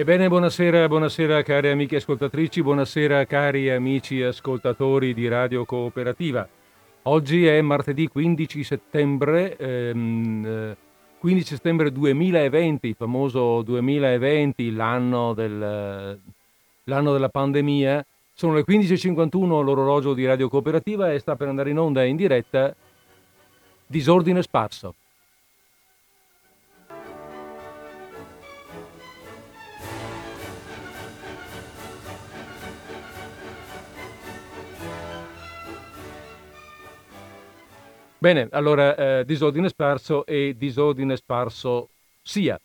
Ebbene, buonasera, buonasera cari amiche ascoltatrici, buonasera cari amici ascoltatori di Radio Cooperativa. Oggi è martedì 15 settembre, ehm, 15 settembre 2020, il famoso 2020, l'anno, del, l'anno della pandemia. Sono le 15.51 l'orologio di Radio Cooperativa e sta per andare in onda in diretta Disordine Sparso. Bene, allora eh, disordine sparso e disordine sparso sia.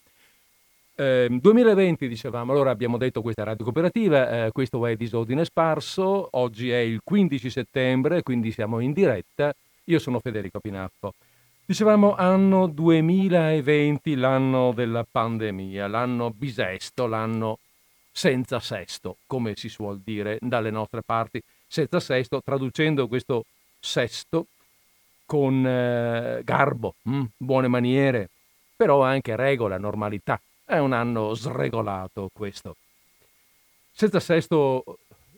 Eh, 2020 dicevamo, allora abbiamo detto questa radio cooperativa, eh, questo è disordine sparso, oggi è il 15 settembre, quindi siamo in diretta, io sono Federico Pinaffo. Dicevamo anno 2020, l'anno della pandemia, l'anno bisesto, l'anno senza sesto, come si suol dire dalle nostre parti, senza sesto, traducendo questo sesto con eh, garbo, mh, mm, buone maniere, però anche regola, normalità. È un anno sregolato questo. Senza sesto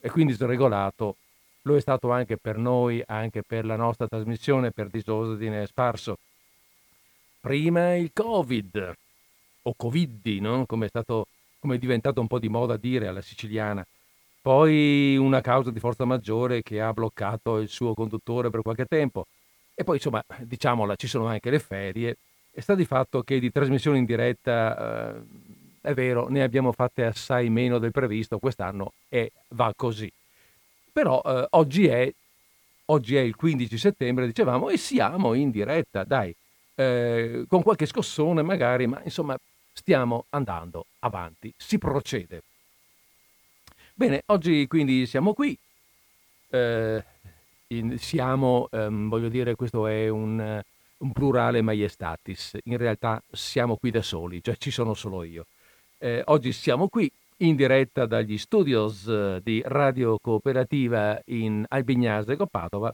e quindi sregolato lo è stato anche per noi, anche per la nostra trasmissione per disordine sparso. Prima il Covid, o Covid, no? come, è stato, come è diventato un po' di moda dire alla siciliana. Poi una causa di forza maggiore che ha bloccato il suo conduttore per qualche tempo e poi, insomma, diciamola, ci sono anche le ferie. E sta di fatto che di trasmissioni in diretta, eh, è vero, ne abbiamo fatte assai meno del previsto quest'anno e va così. Però eh, oggi, è, oggi, è, il 15 settembre, dicevamo, e siamo in diretta, dai, eh, con qualche scossone magari, ma insomma stiamo andando avanti, si procede. Bene, oggi quindi siamo qui. Eh, in, siamo, ehm, voglio dire, questo è un, un, plurale maiestatis, in realtà siamo qui da soli, cioè ci sono solo io. Eh, oggi siamo qui in diretta dagli studios eh, di Radio Cooperativa in Albignase Padova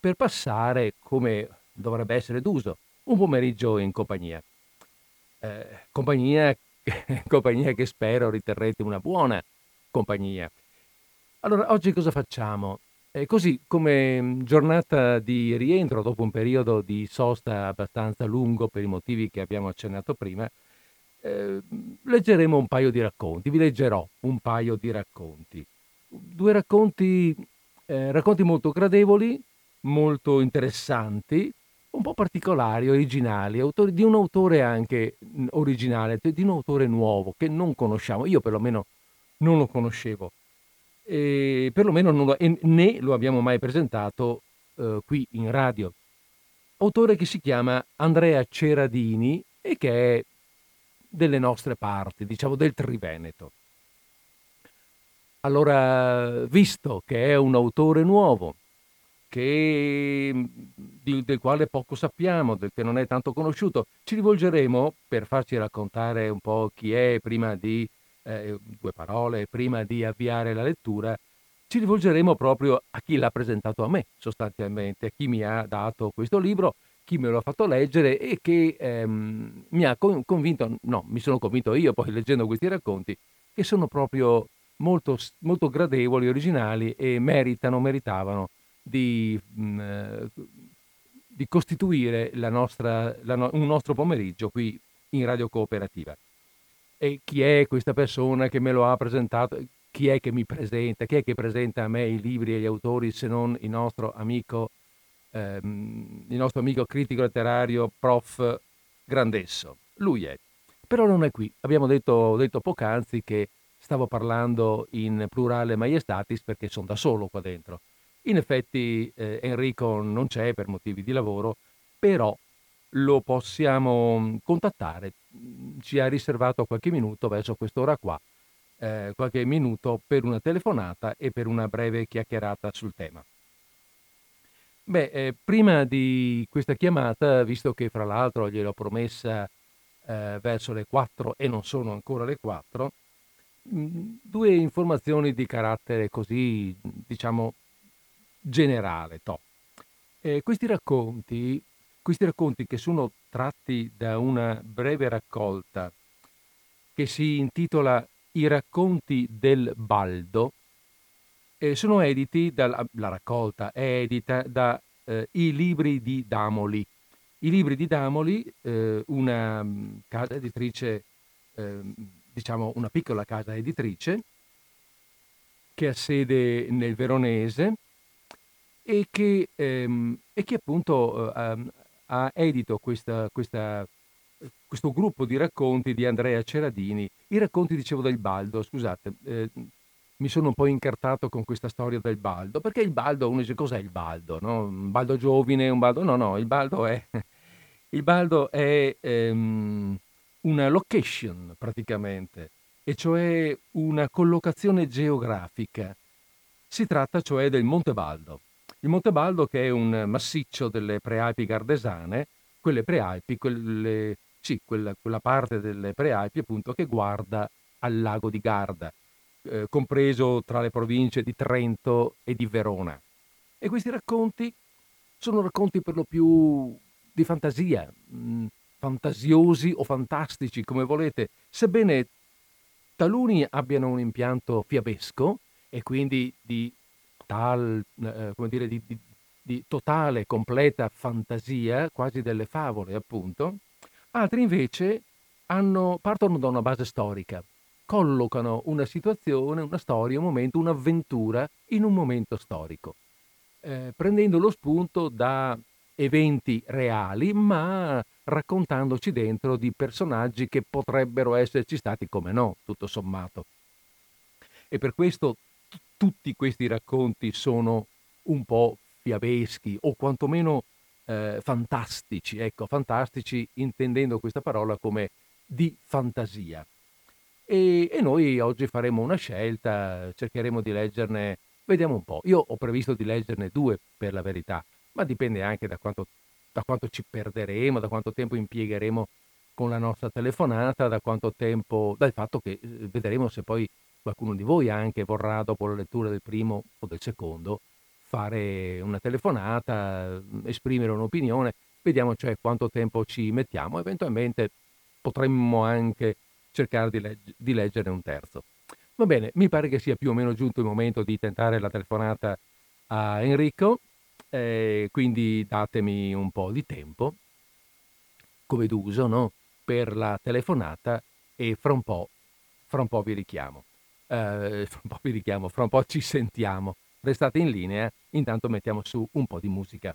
per passare, come dovrebbe essere d'uso, un pomeriggio in compagnia. Eh, compagnia, compagnia che spero riterrete una buona compagnia. Allora, oggi cosa facciamo? E così come mhmm, giornata di rientro dopo un periodo di sosta abbastanza lungo per i motivi che abbiamo accennato prima, eh, leggeremo un paio di racconti, vi leggerò un paio di racconti. Due racconti, eh, racconti molto gradevoli, molto interessanti, un po' particolari, originali, autori, di un autore anche mhmm, originale, di un autore nuovo che non conosciamo, io perlomeno non lo conoscevo e perlomeno lo, né lo abbiamo mai presentato eh, qui in radio. Autore che si chiama Andrea Ceradini e che è delle nostre parti, diciamo del Triveneto. Allora, visto che è un autore nuovo, che, di, del quale poco sappiamo, che non è tanto conosciuto, ci rivolgeremo per farci raccontare un po' chi è prima di eh, due parole prima di avviare la lettura, ci rivolgeremo proprio a chi l'ha presentato a me, sostanzialmente, a chi mi ha dato questo libro, chi me lo ha fatto leggere e che ehm, mi ha convinto, no, mi sono convinto io poi leggendo questi racconti, che sono proprio molto, molto gradevoli, originali e meritano, meritavano di, mh, mm, di costituire la nostra, la no, un nostro pomeriggio qui in Radio Cooperativa e chi è questa persona che me lo ha presentato, chi è che mi presenta, chi è che presenta a me i libri e gli autori se non il nostro amico, ehm, il nostro amico critico letterario, prof. Grandesso. Lui è. Però non è qui. Abbiamo detto, detto poc'anzi che stavo parlando in plurale maiestatis perché sono da solo qua dentro. In effetti eh, Enrico non c'è per motivi di lavoro, però lo possiamo contattare ci ha riservato qualche minuto verso quest'ora qua, eh, qualche minuto per una telefonata e per una breve chiacchierata sul tema. Beh, eh, prima di questa chiamata, visto che fra l'altro gliel'ho promessa eh, verso le 4 e non sono ancora le 4, mh, mm, due informazioni di carattere così, diciamo, generale. Eh, questi racconti questi racconti che sono tratti da una breve raccolta che si intitola I racconti del Baldo eh, sono editi, dalla, la raccolta è edita da eh, I libri di Damoli. I libri di Damoli, eh, una mm, casa editrice, ehm, diciamo una piccola casa editrice, che ha sede nel Veronese e che, ehm, e che appunto eh, ha edito questa, questa, questo gruppo di racconti di Andrea Ceradini. I racconti, dicevo, del Baldo, scusate, eh, mi sono un po' incartato con questa storia del baldo, perché il baldo, uno dice cos'è il baldo? No? Un baldo giovine, un baldo... No, no, il baldo è, il baldo è um, una location praticamente, e cioè una collocazione geografica. Si tratta cioè del Monte Baldo. Il Monte Baldo che è un massiccio delle prealpi gardesane, quelle prealpi, quelle, sì, quella, quella parte delle prealpi appunto che guarda al lago di Garda eh, compreso tra le province di Trento e di Verona. E questi racconti sono racconti per lo più di fantasia, mh, mm, fantasiosi o fantastici, come volete, sebbene taluni abbiano un impianto fiabesco e quindi di tal, eh, come dire, di, di, di totale, completa fantasia, quasi delle favole appunto, altri invece hanno, partono da una base storica, collocano una situazione, una storia, un momento, un'avventura in un momento storico, eh, prendendo lo spunto da eventi reali, ma raccontandoci dentro di personaggi che potrebbero esserci stati come no, tutto sommato. E per questo tutti questi racconti sono un po' fiabeschi o quantomeno eh, fantastici, ecco, fantastici intendendo questa parola come di fantasia. E, e noi oggi faremo una scelta, cercheremo di leggerne, vediamo un po'. Io ho previsto di leggerne due per la verità, ma dipende anche da quanto, da quanto ci perderemo, da quanto tempo impiegheremo con la nostra telefonata, da quanto tempo, dal fatto che eh, vedremo se poi qualcuno di voi anche vorrà, dopo la lettura del primo o del secondo, fare una telefonata, esprimere un'opinione, vediamo cioè quanto tempo ci mettiamo, eventualmente potremmo anche cercare di, legge, di leggere un terzo. Va bene, mi pare che sia più o meno giunto il momento di tentare la telefonata a Enrico, eh, quindi datemi un po' di tempo, come d'uso, no? per la telefonata e fra un po', fra un po vi richiamo. Eh, vi richiamo, fra un po' ci sentiamo. Restate in linea, intanto mettiamo su un po' di musica.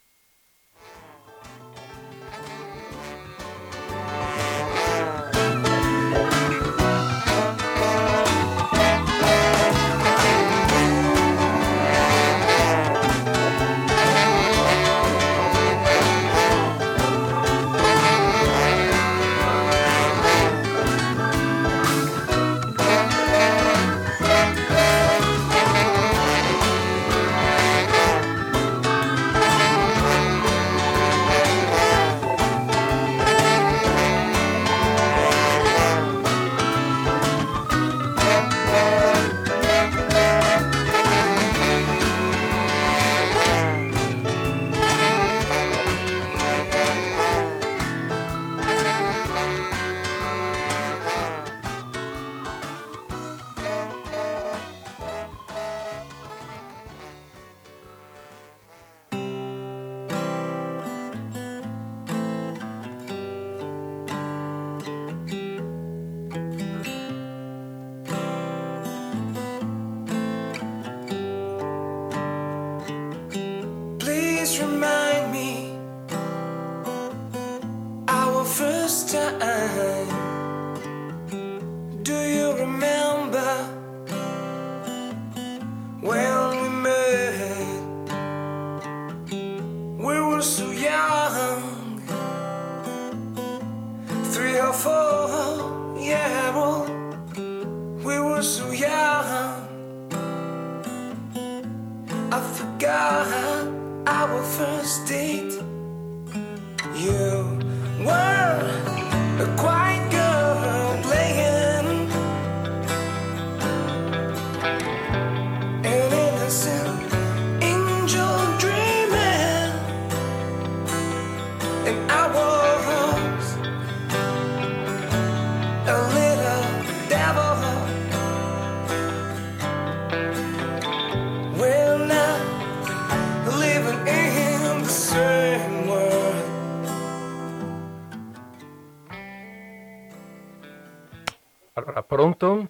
Pronto?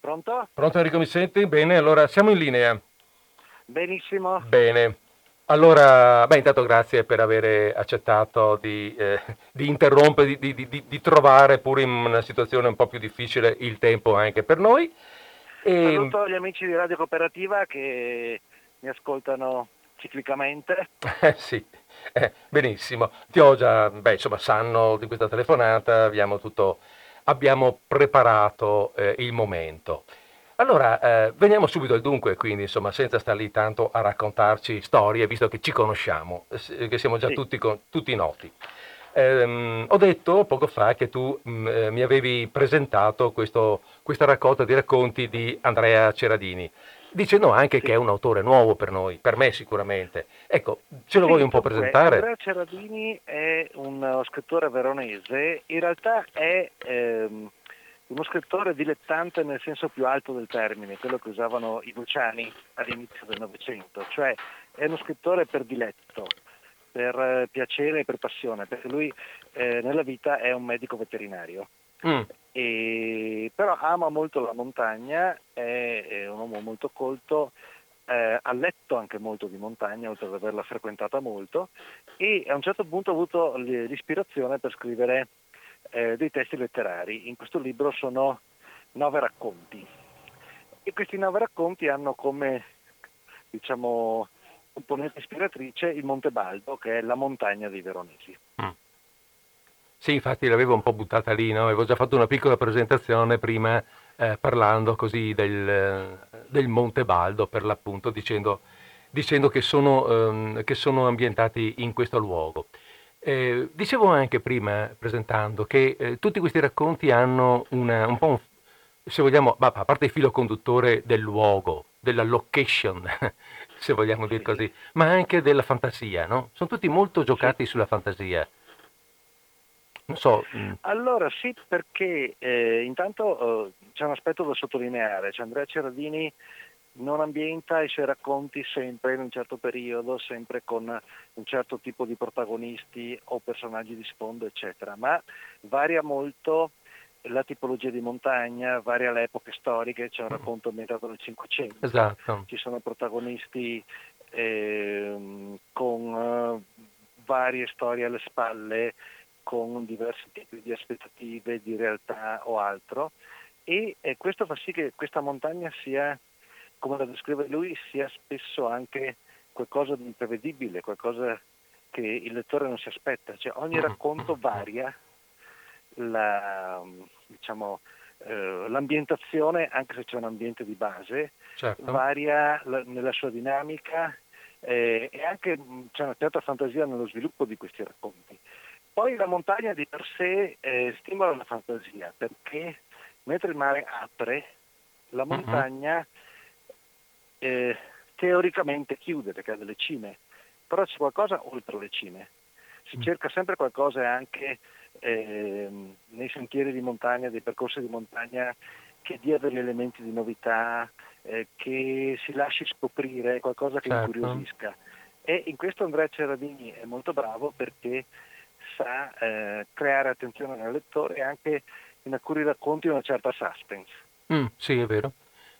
Pronto? Pronto Enrico, mi senti? Bene, allora siamo in linea. Benissimo. Bene. Allora, beh, intanto grazie per aver accettato di, eh, di interrompere, di, di, di, trovare, pur in una situazione un po' più difficile, il tempo anche per noi. E... Saluto gli amici di Radio Cooperativa che mi ascoltano ciclicamente. Eh, sì, eh, benissimo. Ti ho già, beh, insomma, sanno di questa telefonata, abbiamo, tutto, abbiamo preparato eh, il momento. Allora, eh, veniamo subito al dunque, quindi, insomma, senza stare lì tanto a raccontarci storie, visto che ci conosciamo, eh, che siamo già sì. tutti, tutti, noti. Eh, ho detto poco fa che tu mh, mm, eh, mi avevi presentato questo, questa raccolta di racconti di Andrea Ceradini, dicendo anche sì. che è un autore nuovo per noi, per me sicuramente. Ecco, ce lo sì, vuoi un po' presentare? Andrea Ceradini è un scrittore veronese, in realtà è... Ehm uno scrittore dilettante nel senso più alto del termine, quello che usavano i Luciani all'inizio del Novecento, cioè è uno scrittore per diletto, per eh, piacere e per passione, perché lui eh, nella vita è un medico veterinario. Mm. E, però ama molto la montagna, è, è un uomo molto colto, eh, ha letto anche molto di montagna, oltre ad averla frequentata molto, e a un certo punto ha avuto l'ispirazione per scrivere eh, dei testi letterari. In questo libro sono nove racconti e questi nove racconti hanno come diciamo, componente ispiratrice il Monte Baldo, che è la montagna dei Veronesi. Sì, infatti l'avevo un po' buttata lì, no? avevo già fatto una piccola presentazione prima eh, parlando così del, del, Monte Baldo, per l'appunto, dicendo, dicendo che, sono, ehm, che sono ambientati in questo luogo. Eh, dicevo anche prima, presentando, che eh, tutti questi racconti hanno una, un po' un, se vogliamo, a parte il filo conduttore del luogo, della location, se vogliamo dire così, ma anche della fantasia, no? Sono tutti molto giocati sulla fantasia. Non so. Mm. Allora sì, perché eh, intanto eh, c'è un aspetto da sottolineare, cioè Andrea Ceradini non ambienta i suoi racconti sempre in un certo periodo, sempre con un certo tipo di protagonisti o personaggi di sfondo, eccetera, ma varia molto la tipologia di montagna, varia le epoche storiche, c'è un mm. racconto ambientato nel Cinquecento, esatto. ci sono protagonisti eh, con varie storie alle spalle, con diversi tipi di aspettative, di realtà o altro, e eh, questo fa sì che questa montagna sia come la descrive lui, sia spesso anche qualcosa di imprevedibile, qualcosa che il lettore non si aspetta. Cioè, ogni mm-hmm. racconto varia la, diciamo, eh, l'ambientazione, anche se c'è un ambiente di base, certo. varia la, nella sua dinamica eh, e anche c'è una certa fantasia nello sviluppo di questi racconti. Poi la montagna di per sé eh, stimola la fantasia perché mentre il mare apre, la montagna eh, teoricamente chiude perché ha delle cime, però c'è qualcosa oltre le cime. Si mm. cerca sempre qualcosa anche eh, nei sentieri di montagna, dei percorsi di montagna che dia degli elementi di novità, eh, che si lasci scoprire qualcosa che certo. incuriosisca. E in questo Andrea Ceradini è molto bravo perché sa eh, creare attenzione nel lettore e anche in alcuni racconti una certa suspense. Mm, sì, è vero.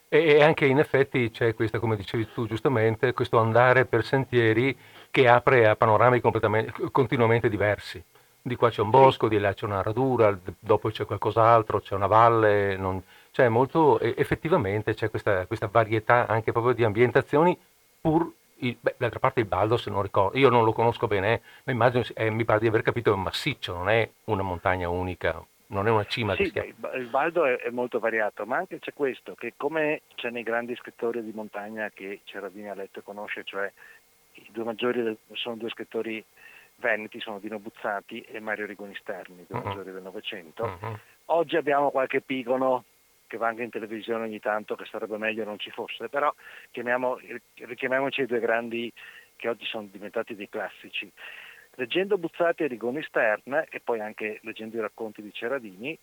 E anche in effetti c'è questa, come dicevi tu giustamente, questo andare per sentieri che apre a panorami continuamente diversi. Di qua c'è un bosco, di là c'è una radura, dopo c'è qualcos'altro, c'è una valle, non... cioè molto, effettivamente c'è questa, questa, varietà anche proprio di ambientazioni, pur, d'altra parte il Baldo se non ricordo, io non lo conosco bene, eh, ma immagino, eh, mi pare di aver capito, è un massiccio, non è una montagna unica, non è una cima sì, che Il Baldo è, è, molto variato, ma anche c'è questo, che come c'è nei grandi scrittori di montagna che Ceradini ha letto e conosce, cioè i due maggiori sono due scrittori veneti, sono Dino Buzzati e Mario Rigoni Sterni, i due uh-huh. maggiori del Novecento. Uh-huh. Oggi abbiamo qualche pigono che va anche in televisione ogni tanto, che sarebbe meglio non ci fosse, però richiamiamoci i due grandi che oggi sono diventati dei classici. Leggendo Buzzati e Rigoni Stern e poi anche leggendo i racconti di Ceradini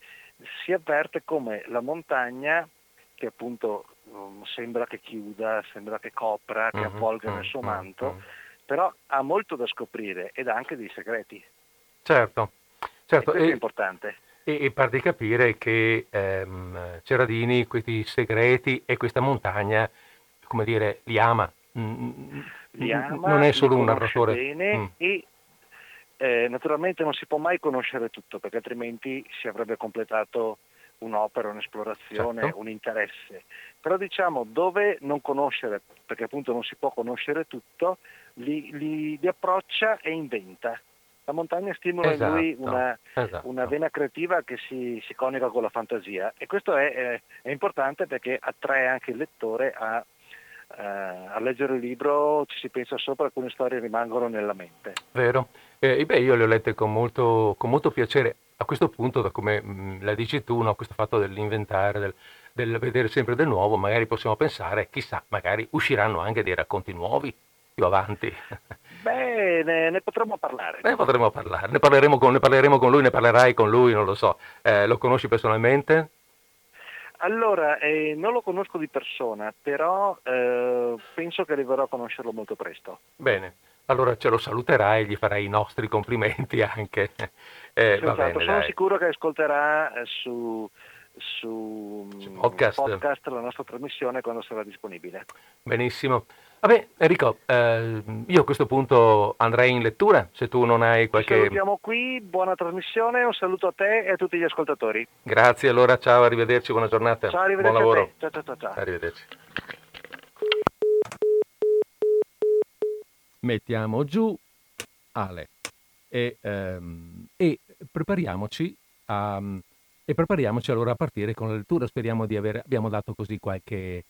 si avverte come la montagna che appunto um, sembra che chiuda, sembra che copra, che uh-huh, avvolga nel suo manto, uh-huh. però ha molto da scoprire ed ha anche dei segreti. Certo, certo. E questo e, è importante. E, e farti capire che ehm, Ceradini questi segreti e questa montagna, come dire, li ama. Mm, li ama non è solo un narratore. Bene mm. e eh, naturalmente non si può mai conoscere tutto perché altrimenti si avrebbe completato un'opera, un'esplorazione, certo. un interesse. Però diciamo dove non conoscere, perché appunto non si può conoscere tutto, li, li, li approccia e inventa. La montagna stimola esatto, in lui esatto, una, esatto. una, vena creativa che si, si, coniuga con la fantasia e questo è, è, è importante perché attrae anche il lettore a Uh, a leggere il libro ci si pensa sopra, alcune storie rimangono nella mente. Vero. Eh, beh, io le ho lette con molto, con molto piacere. A questo punto, da come mh, mm, la dici tu, no, questo fatto dell'inventare, del, del, vedere sempre del nuovo, magari possiamo pensare, chissà, magari usciranno anche dei racconti nuovi più avanti. Bene, ne potremmo parlare. Ne potremmo parlare, ne parleremo con, ne parleremo con lui, ne parlerai con lui, non lo so. Eh, lo conosci personalmente? Allora, eh, non lo conosco di persona, però eh, penso che arriverò a conoscerlo molto presto. Bene, allora ce lo saluterai e gli farai i nostri complimenti anche. Eh, esatto, bene, sono dai. sicuro che ascolterà eh, su, su, su podcast. podcast. la nostra trasmissione quando sarà disponibile. Benissimo. Vabbè, Enrico, eh, io a questo punto andrei in lettura, se tu non hai qualche... Ci salutiamo qui, buona trasmissione, un saluto a te e a tutti gli ascoltatori. Grazie, allora ciao, arrivederci, buona giornata. Ciao, arrivederci Buon lavoro. Ciao, ciao, ciao. Arrivederci. Mettiamo giù Ale e, ehm, e prepariamoci a, e prepariamoci allora a partire con la lettura. Speriamo di aver, abbiamo dato così qualche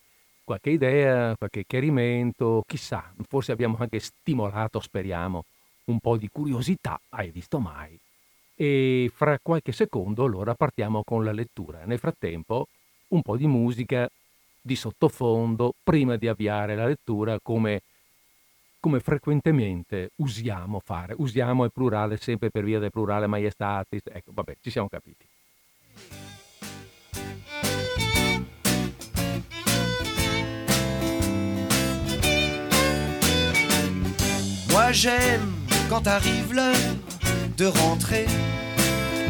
qualche idea, qualche chiarimento, chissà, forse abbiamo anche stimolato, speriamo, un po' di curiosità, hai visto mai? E fra qualche secondo allora partiamo con la lettura. Nel frattempo un po' di musica di sottofondo prima di avviare la lettura come, come frequentemente usiamo fare. Usiamo il plurale sempre per via del plurale maiestatis. Ecco, vabbè, ci siamo capiti. J'aime quand arrive l'heure de rentrer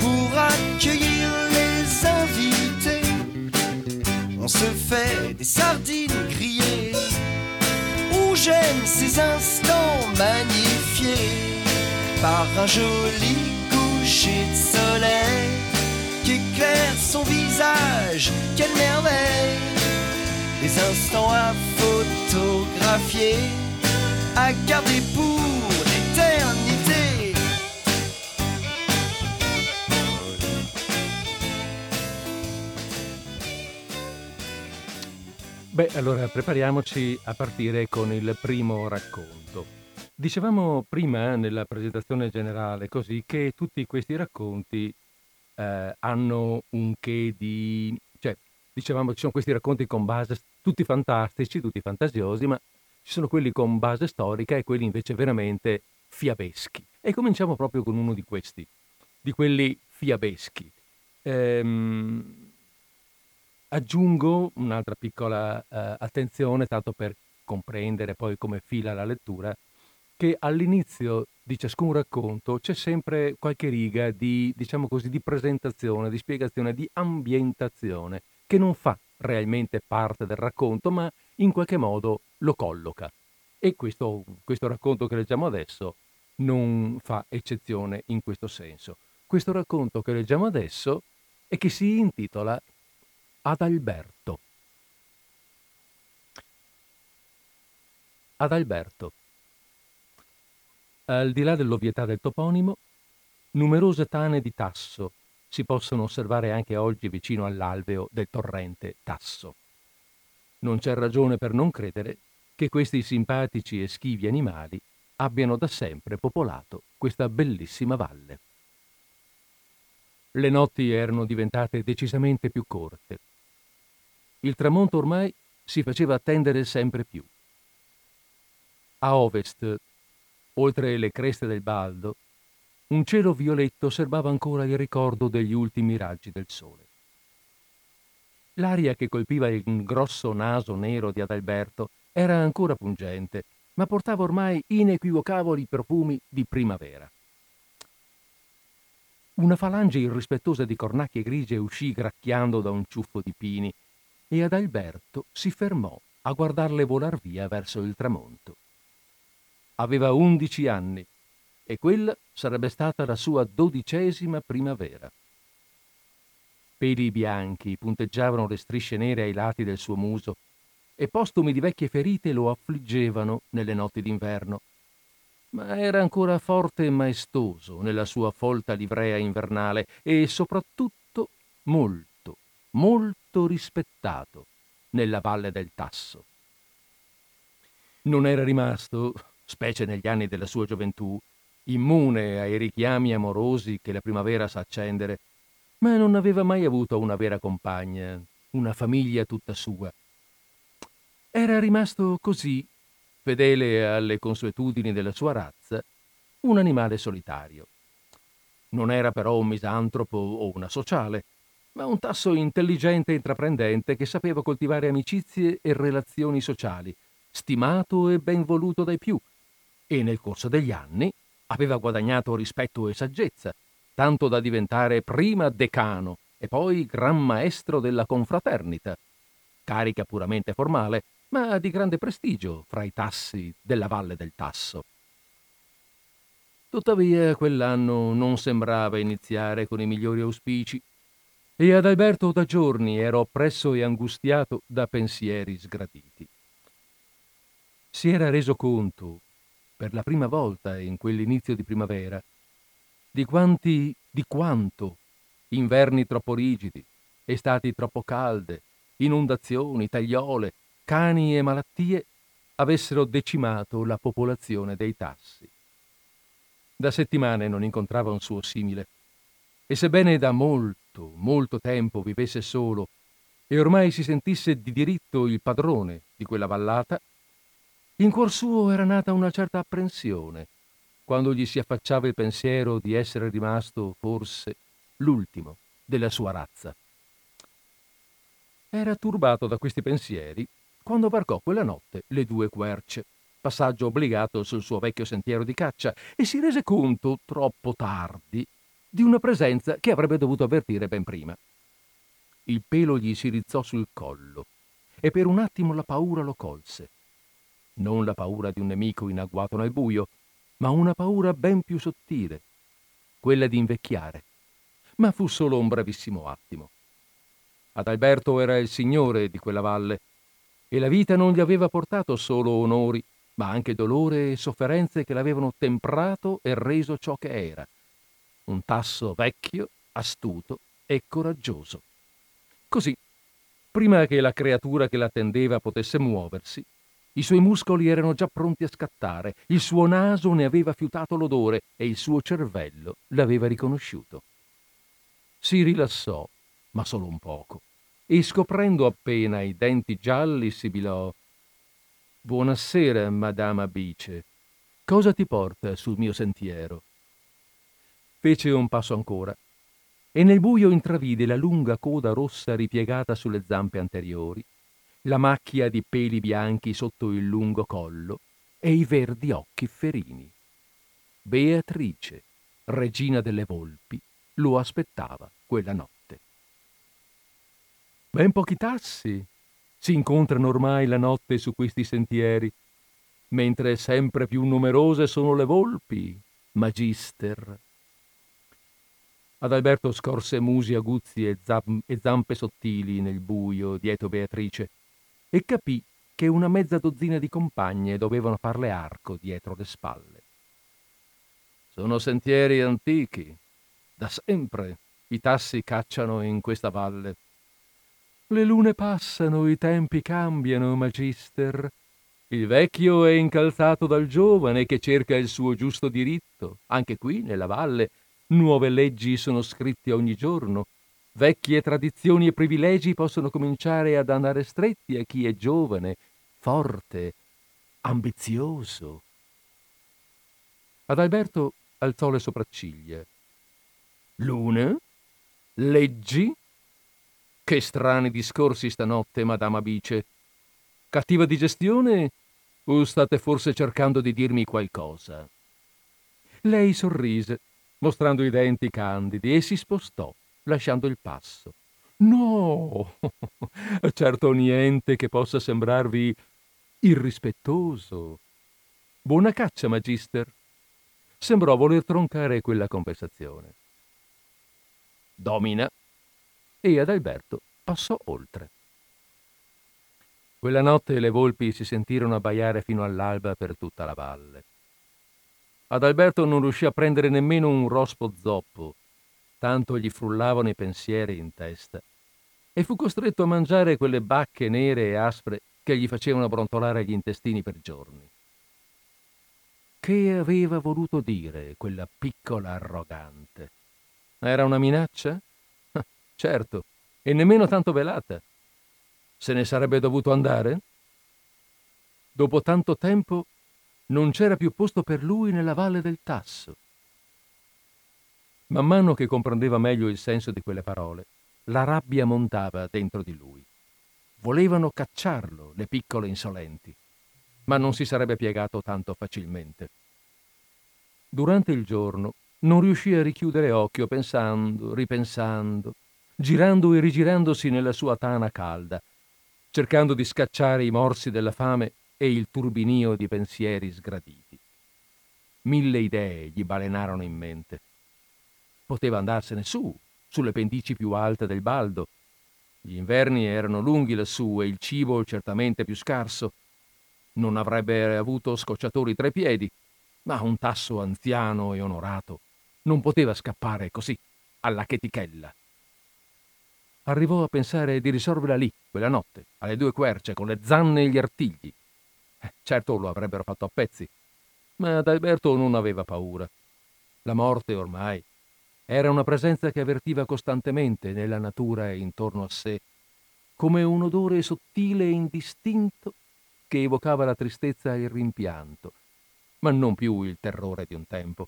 pour accueillir les invités. On se fait des sardines grillées ou j'aime ces instants magnifiés par un joli coucher de soleil qui éclaire son visage. Quelle merveille! Des instants à photographier à garder pour l'éternité. Beh, allora prepariamoci a partire con il primo racconto. Dicevamo prima nella presentazione generale così che tutti questi racconti eh, hanno un che di... cioè, dicevamo ci sono questi racconti con base tutti fantastici, tutti fantasiosi, ma ci sono quelli con base storica e quelli invece veramente fiabeschi. E cominciamo proprio con uno di questi, di quelli fiabeschi. Ehm, aggiungo un'altra piccola eh, attenzione, tanto per comprendere poi come fila la lettura, che all'inizio di ciascun racconto c'è sempre qualche riga di, diciamo così, di presentazione, di spiegazione, di ambientazione, che non fa realmente parte del racconto, ma in qualche modo lo colloca. E questo, questo racconto che leggiamo adesso non fa eccezione in questo senso. Questo racconto che leggiamo adesso è che si intitola Adalberto. Adalberto. Al di là dell'ovvietà del toponimo, numerose tane di Tasso si possono osservare anche oggi vicino all'alveo del torrente Tasso. Non c'è ragione per non credere che questi simpatici e schivi animali abbiano da sempre popolato questa bellissima valle. Le notti erano diventate decisamente più corte. Il tramonto ormai si faceva attendere sempre più. A ovest, oltre le creste del Baldo, un cielo violetto serbava ancora il ricordo degli ultimi raggi del sole. L'aria che colpiva il grosso naso nero di Adalberto era ancora pungente, ma portava ormai inequivocabili profumi di primavera. una falange irrispettosa di cornacchie grigie uscì gracchiando da un ciuffo di pini e Adalberto si fermò a guardarle volar via verso il tramonto. Aveva undici anni e quella sarebbe stata la sua dodicesima primavera. Peli bianchi punteggiavano le strisce nere ai lati del suo muso e postumi di vecchie ferite lo affliggevano nelle notti d'inverno. Ma era ancora forte e maestoso nella sua folta livrea invernale e soprattutto molto, molto rispettato nella valle del Tasso. Non era rimasto, specie negli anni della sua gioventù, immune ai richiami amorosi che la primavera sa accendere, ma non aveva mai avuto una vera compagna, una famiglia tutta sua. Era rimasto così, fedele alle consuetudini della sua razza, un animale solitario. Non era però un misantropo o una sociale, ma un tasso intelligente e intraprendente che sapeva coltivare amicizie e relazioni sociali, stimato e ben voluto dai più, e nel corso degli anni aveva guadagnato rispetto e saggezza, tanto da diventare prima decano e poi gran maestro della confraternita, carica puramente formale, ma di grande prestigio fra i tassi della Valle del Tasso. Tuttavia quell'anno non sembrava iniziare con i migliori auspici e ad Alberto da giorni era oppresso e angustiato da pensieri sgraditi. Si era reso conto, per la prima volta in quell'inizio di primavera, di quanti, di quanto inverni troppo rigidi, estati troppo calde, inondazioni, tagliole, cani e malattie avessero decimato la popolazione dei tassi. Da settimane non incontrava un suo simile e sebbene da molto, molto tempo vivesse solo e ormai si sentisse di diritto il padrone di quella vallata, in cuor suo era nata una certa apprensione quando gli si affacciava il pensiero di essere rimasto, forse, l'ultimo della sua razza. Era turbato da questi pensieri quando varcò quella notte le due querce, passaggio obbligato sul suo vecchio sentiero di caccia, e si rese conto, troppo tardi, di una presenza che avrebbe dovuto avvertire ben prima. Il pelo gli si rizzò sul collo e per un attimo la paura lo colse. Non la paura di un nemico in agguato nel buio, ma una paura ben più sottile, quella di invecchiare. Ma fu solo un brevissimo attimo. Adalberto era il signore di quella valle e la vita non gli aveva portato solo onori, ma anche dolore e sofferenze che l'avevano temprato e reso ciò che era, un tasso vecchio, astuto e coraggioso. Così, prima che la creatura che l'attendeva potesse muoversi, i suoi muscoli erano già pronti a scattare, il suo naso ne aveva fiutato l'odore e il suo cervello l'aveva riconosciuto. Si rilassò, ma solo un poco, e scoprendo appena i denti gialli sibilò Buonasera, Madama Bice. Cosa ti porta sul mio sentiero? Fece un passo ancora e nel buio intravide la lunga coda rossa ripiegata sulle zampe anteriori, la macchia di peli bianchi sotto il lungo collo e i verdi occhi ferini. Beatrice, regina delle volpi, lo aspettava quella notte. Ben pochi tassi si incontrano ormai la notte su questi sentieri, mentre sempre più numerose sono le volpi, magister. Adalberto scorse musi aguzzi e, zam- e zampe sottili nel buio dietro Beatrice e capì che una mezza dozzina di compagne dovevano farle arco dietro le spalle. Sono sentieri antichi. Da sempre i tassi cacciano in questa valle. Le lune passano, i tempi cambiano, magister. Il vecchio è incalzato dal giovane che cerca il suo giusto diritto. Anche qui, nella valle, Nuove leggi sono scritte ogni giorno. Vecchie tradizioni e privilegi possono cominciare ad andare stretti a chi è giovane, forte, ambizioso. Adalberto alzò le sopracciglia. Luna? Leggi? Che strani discorsi stanotte, Madama Bice. Cattiva digestione? O state forse cercando di dirmi qualcosa? Lei sorrise mostrando i denti candidi, e si spostò, lasciando il passo. No, certo niente che possa sembrarvi irrispettoso. Buona caccia, magister. Sembrò voler troncare quella conversazione. Domina. E Adalberto passò oltre. Quella notte le volpi si sentirono abbaiare fino all'alba per tutta la valle. Adalberto non riuscì a prendere nemmeno un rospo zoppo, tanto gli frullavano i pensieri in testa, e fu costretto a mangiare quelle bacche nere e aspre che gli facevano brontolare gli intestini per giorni. Che aveva voluto dire quella piccola arrogante? Era una minaccia? certo, e nemmeno tanto velata. Se ne sarebbe dovuto andare? Dopo tanto tempo non c'era più posto per lui nella valle del Tasso. Man mano che comprendeva meglio il senso di quelle parole, la rabbia montava dentro di lui. Volevano cacciarlo, le piccole insolenti, ma non si sarebbe piegato tanto facilmente. Durante il giorno non riuscì a richiudere occhio pensando, ripensando, girando e rigirandosi nella sua tana calda, cercando di scacciare i morsi della fame e il turbinio di pensieri sgraditi. Mille idee gli balenarono in mente. Poteva andarsene su, sulle pendici più alte del baldo. Gli inverni erano lunghi lassù e il cibo certamente più scarso. Non avrebbe avuto scocciatori tra i piedi, ma un tasso anziano e onorato non poteva scappare così, alla chetichella. Arrivò a pensare di risolverla lì, quella notte, alle due querce, con le zanne e gli artigli. Eh, certo lo avrebbero fatto a pezzi, ma Adalberto non aveva paura. La morte ormai era una presenza che avvertiva costantemente nella natura e intorno a sé, come un odore sottile e indistinto che evocava la tristezza e il rimpianto, ma non più il terrore di un tempo.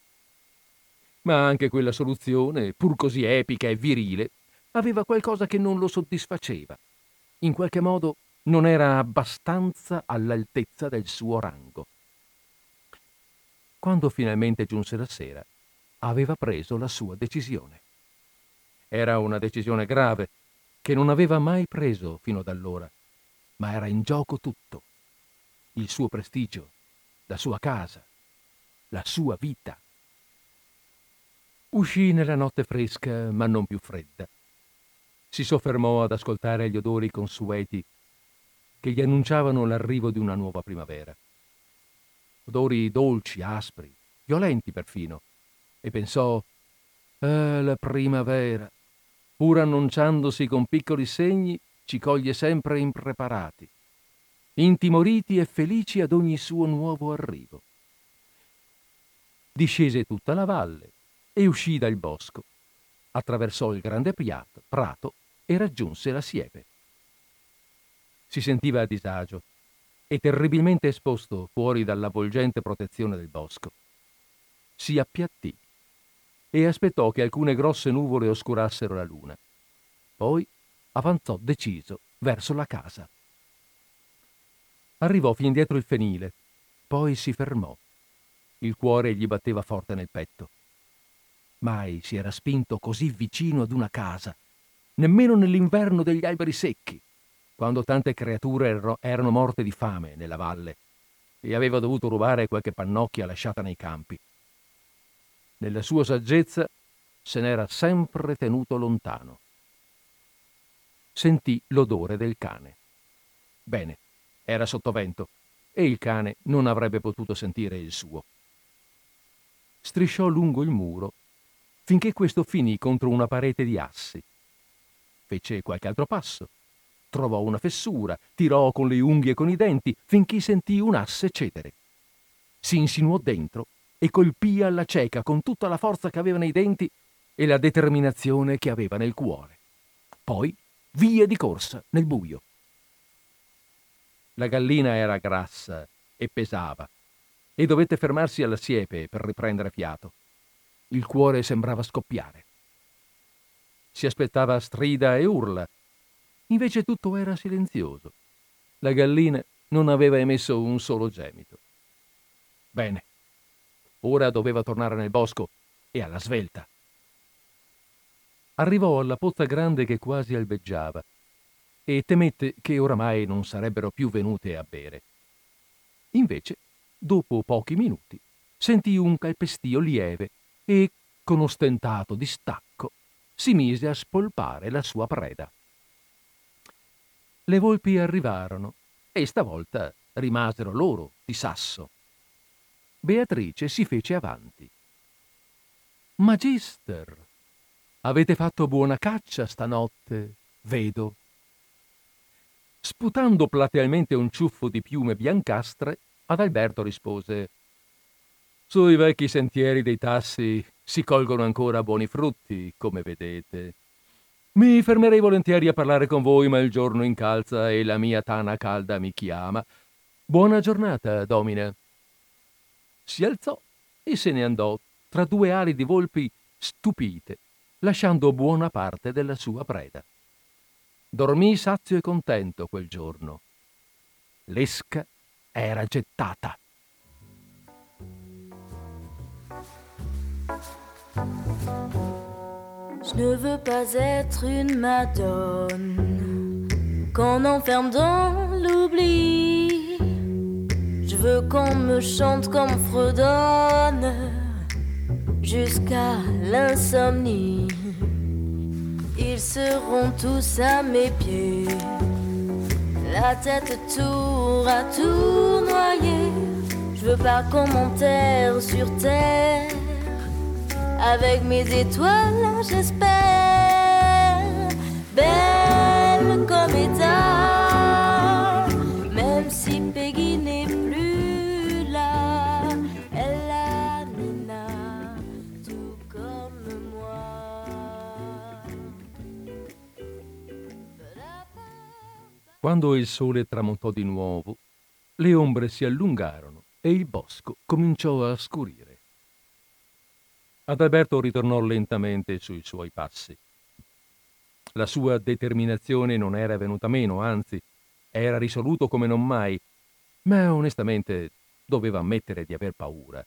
Ma anche quella soluzione, pur così epica e virile, aveva qualcosa che non lo soddisfaceva. In qualche modo non era abbastanza all'altezza del suo rango. Quando finalmente giunse la sera, aveva preso la sua decisione. Era una decisione grave, che non aveva mai preso fino ad allora, ma era in gioco tutto. Il suo prestigio, la sua casa, la sua vita. Uscì nella notte fresca, ma non più fredda. Si soffermò ad ascoltare gli odori consueti che gli annunciavano l'arrivo di una nuova primavera. Odori dolci, aspri, violenti perfino, e pensò, eh, la primavera, pur annunciandosi con piccoli segni, ci coglie sempre impreparati, intimoriti e felici ad ogni suo nuovo arrivo. Discese tutta la valle e uscì dal bosco, attraversò il grande prato e raggiunse la siepe. Si sentiva a disagio e terribilmente esposto fuori dall'avvolgente protezione del bosco. Si appiattì e aspettò che alcune grosse nuvole oscurassero la luna. Poi avanzò deciso verso la casa. Arrivò fin dietro il fenile, poi si fermò. Il cuore gli batteva forte nel petto. Mai si era spinto così vicino ad una casa, nemmeno nell'inverno degli alberi secchi, quando tante creature erano morte di fame nella valle e aveva dovuto rubare qualche pannocchia lasciata nei campi. Nella sua saggezza se n'era sempre tenuto lontano. Sentì l'odore del cane. Bene, era sottovento e il cane non avrebbe potuto sentire il suo. Strisciò lungo il muro finché questo finì contro una parete di assi. Fece qualche altro passo, trovò una fessura, tirò con le unghie e con i denti finché sentì un asse cedere. Si insinuò dentro e colpì alla cieca con tutta la forza che aveva nei denti e la determinazione che aveva nel cuore. Poi via di corsa nel buio. La gallina era grassa e pesava e dovette fermarsi alla siepe per riprendere fiato. Il cuore sembrava scoppiare. Si aspettava strida e urla. Invece tutto era silenzioso. La gallina non aveva emesso un solo gemito. Bene. Ora doveva tornare nel bosco e alla svelta. Arrivò alla pozza grande che quasi albeggiava e temette che oramai non sarebbero più venute a bere. Invece, dopo pochi minuti, sentì un calpestio lieve e, con ostentato distacco, si mise a spolpare la sua preda. Le volpi arrivarono e stavolta rimasero loro di sasso. Beatrice si fece avanti. Magister, avete fatto buona caccia stanotte, vedo. Sputando platealmente un ciuffo di piume biancastre, Adalberto rispose Sui vecchi sentieri dei tassi si colgono ancora buoni frutti, come vedete. Mi fermerei volentieri a parlare con voi, ma il giorno incalza e la mia tana calda mi chiama. Buona giornata, domina. Si alzò e se ne andò tra due ali di volpi stupite, lasciando buona parte della sua preda. Dormì sazio e contento quel giorno. L'esca era gettata. Je ne veux pas être une madone qu'on enferme dans l'oubli. Veux qu'on me chante comme fredonne jusqu'à l'insomnie. Ils seront tous à mes pieds, la tête tour à tour noyée. Je veux pas qu'on m'enterre sur terre avec mes étoiles, j'espère. Belle comme état, Quando il sole tramontò di nuovo, le ombre si allungarono e il bosco cominciò a scurire. Adalberto ritornò lentamente sui suoi passi. La sua determinazione non era venuta meno, anzi, era risoluto come non mai, ma onestamente doveva ammettere di aver paura.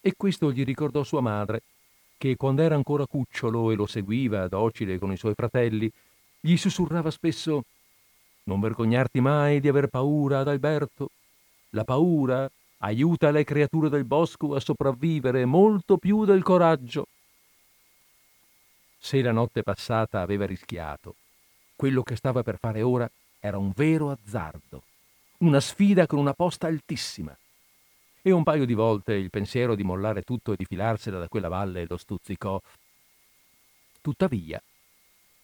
E questo gli ricordò sua madre, che quando era ancora cucciolo e lo seguiva docile con i suoi fratelli, gli sussurrava spesso Non vergognarti mai di aver paura, Adalberto. La paura aiuta le creature del bosco a sopravvivere molto più del coraggio. Se la notte passata aveva rischiato, quello che stava per fare ora era un vero azzardo, una sfida con una posta altissima. E un paio di volte il pensiero di mollare tutto e di filarsela da quella valle lo stuzzicò. Tuttavia,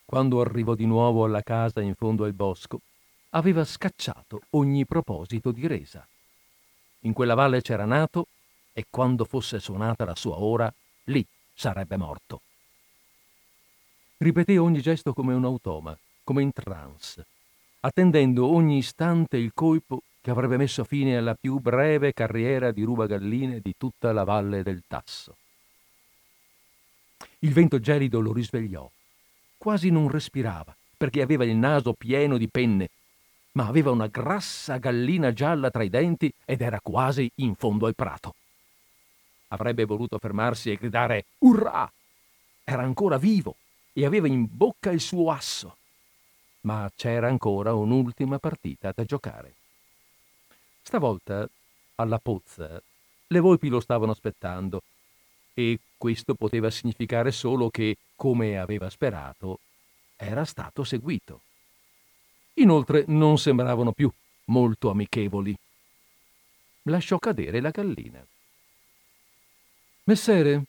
quando arrivò di nuovo alla casa in fondo al bosco, aveva scacciato ogni proposito di resa. In quella valle c'era nato e quando fosse suonata la sua ora, lì sarebbe morto. Ripeté ogni gesto come un automa, come in trance, attendendo ogni istante il colpo che avrebbe messo fine alla più breve carriera di rubagalline di tutta la valle del Tasso. Il vento gelido lo risvegliò. Quasi non respirava, perché aveva il naso pieno di penne ma aveva una grassa gallina gialla tra i denti ed era quasi in fondo al prato. Avrebbe voluto fermarsi e gridare Urrà! Era ancora vivo e aveva in bocca il suo asso. Ma c'era ancora un'ultima partita da giocare. Stavolta, alla pozza, le volpi lo stavano aspettando e questo poteva significare solo che, come aveva sperato, era stato seguito. Inoltre non sembravano più molto amichevoli. Lasciò cadere la gallina. Messere,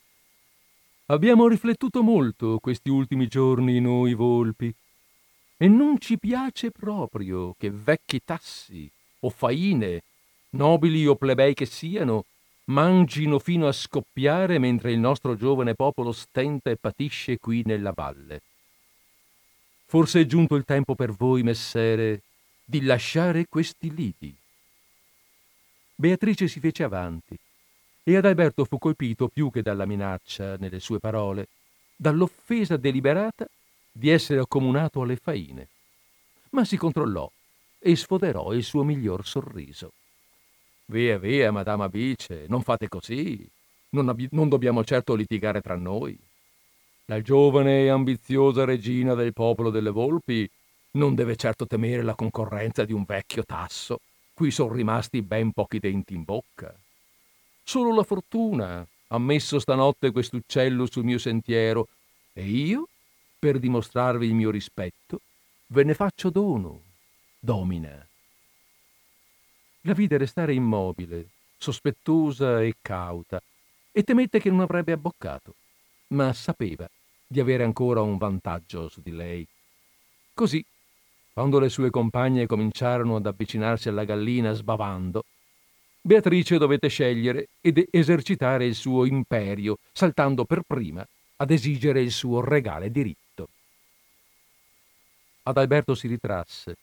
abbiamo riflettuto molto questi ultimi giorni noi volpi e non ci piace proprio che vecchi tassi o faine, nobili o plebei che siano, mangino fino a scoppiare mentre il nostro giovane popolo stenta e patisce qui nella valle. Forse è giunto il tempo per voi, messere, di lasciare questi lidi. Beatrice si fece avanti e Adalberto fu colpito più che dalla minaccia nelle sue parole, dall'offesa deliberata di essere accomunato alle faine. Ma si controllò e sfoderò il suo miglior sorriso. Via, via, madama Bice, non fate così. non, abbi- non dobbiamo certo litigare tra noi. La giovane e ambiziosa regina del popolo delle volpi non deve certo temere la concorrenza di un vecchio tasso, cui sono rimasti ben pochi denti in bocca. Solo la fortuna ha messo stanotte quest'uccello sul mio sentiero e io, per dimostrarvi il mio rispetto, ve ne faccio dono, domina. La vide restare immobile, sospettosa e cauta, e temette che non avrebbe abboccato, ma sapeva di avere ancora un vantaggio su di lei. Così, quando le sue compagne cominciarono ad avvicinarsi alla gallina sbavando, Beatrice dovette scegliere ed esercitare il suo imperio, saltando per prima ad esigere il suo regale diritto. Adalberto si ritrasse,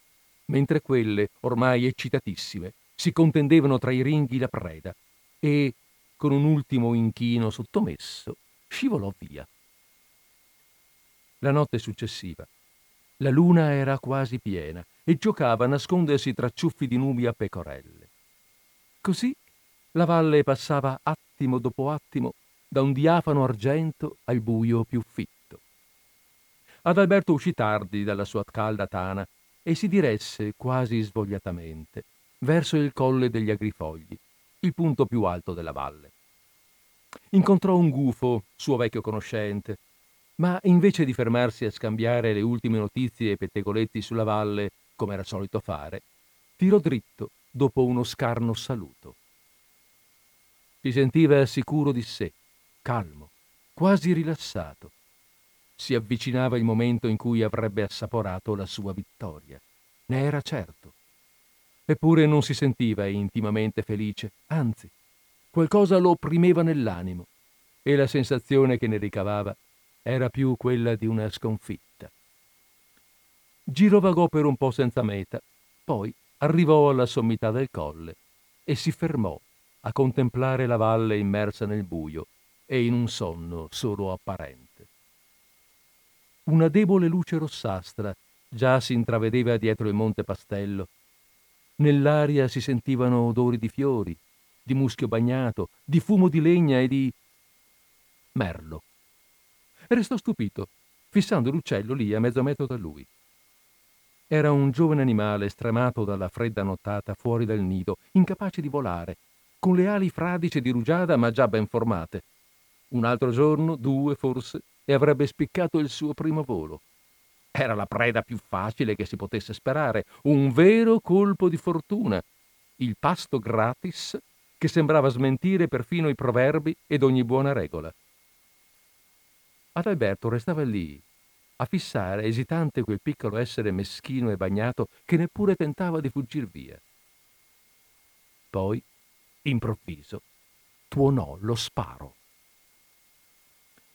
mentre quelle, ormai eccitatissime, si contendevano tra i ringhi la preda e, con un ultimo inchino sottomesso, scivolò via. La notte successiva, la luna era quasi piena e giocava a nascondersi tra ciuffi di nubi a pecorelle. Così la valle passava attimo dopo attimo da un diafano argento al buio più fitto. Adalberto uscì tardi dalla sua calda tana e si diresse quasi svogliatamente verso il colle degli agrifogli, il punto più alto della valle. Incontrò un gufo, suo vecchio conoscente, ma invece di fermarsi a scambiare le ultime notizie e pettegoletti sulla valle, come era solito fare, tirò dritto dopo uno scarno saluto. Si sentiva sicuro di sé, calmo, quasi rilassato. Si avvicinava il momento in cui avrebbe assaporato la sua vittoria. Ne era certo. Eppure non si sentiva intimamente felice, anzi, qualcosa lo opprimeva nell'animo e la sensazione che ne ricavava era più quella di una sconfitta. Girovagò per un po' senza meta, poi arrivò alla sommità del colle e si fermò a contemplare la valle immersa nel buio e in un sonno solo apparente. Una debole luce rossastra già si intravedeva dietro il monte Pastello Nell'aria si sentivano odori di fiori, di muschio bagnato, di fumo di legna e di... merlo. Restò stupito, fissando l'uccello lì a mezzo metro da lui. Era un giovane animale stremato dalla fredda nottata fuori dal nido, incapace di volare, con le ali fradice di rugiada ma già ben formate. Un altro giorno, due forse, e avrebbe spiccato il suo primo volo. Era la preda più facile che si potesse sperare, un vero colpo di fortuna, il pasto gratis che sembrava smentire perfino i proverbi ed ogni buona regola. Adalberto restava lì, a fissare esitante quel piccolo essere meschino e bagnato che neppure tentava di fuggir via. Poi, improvviso, tuonò lo sparo.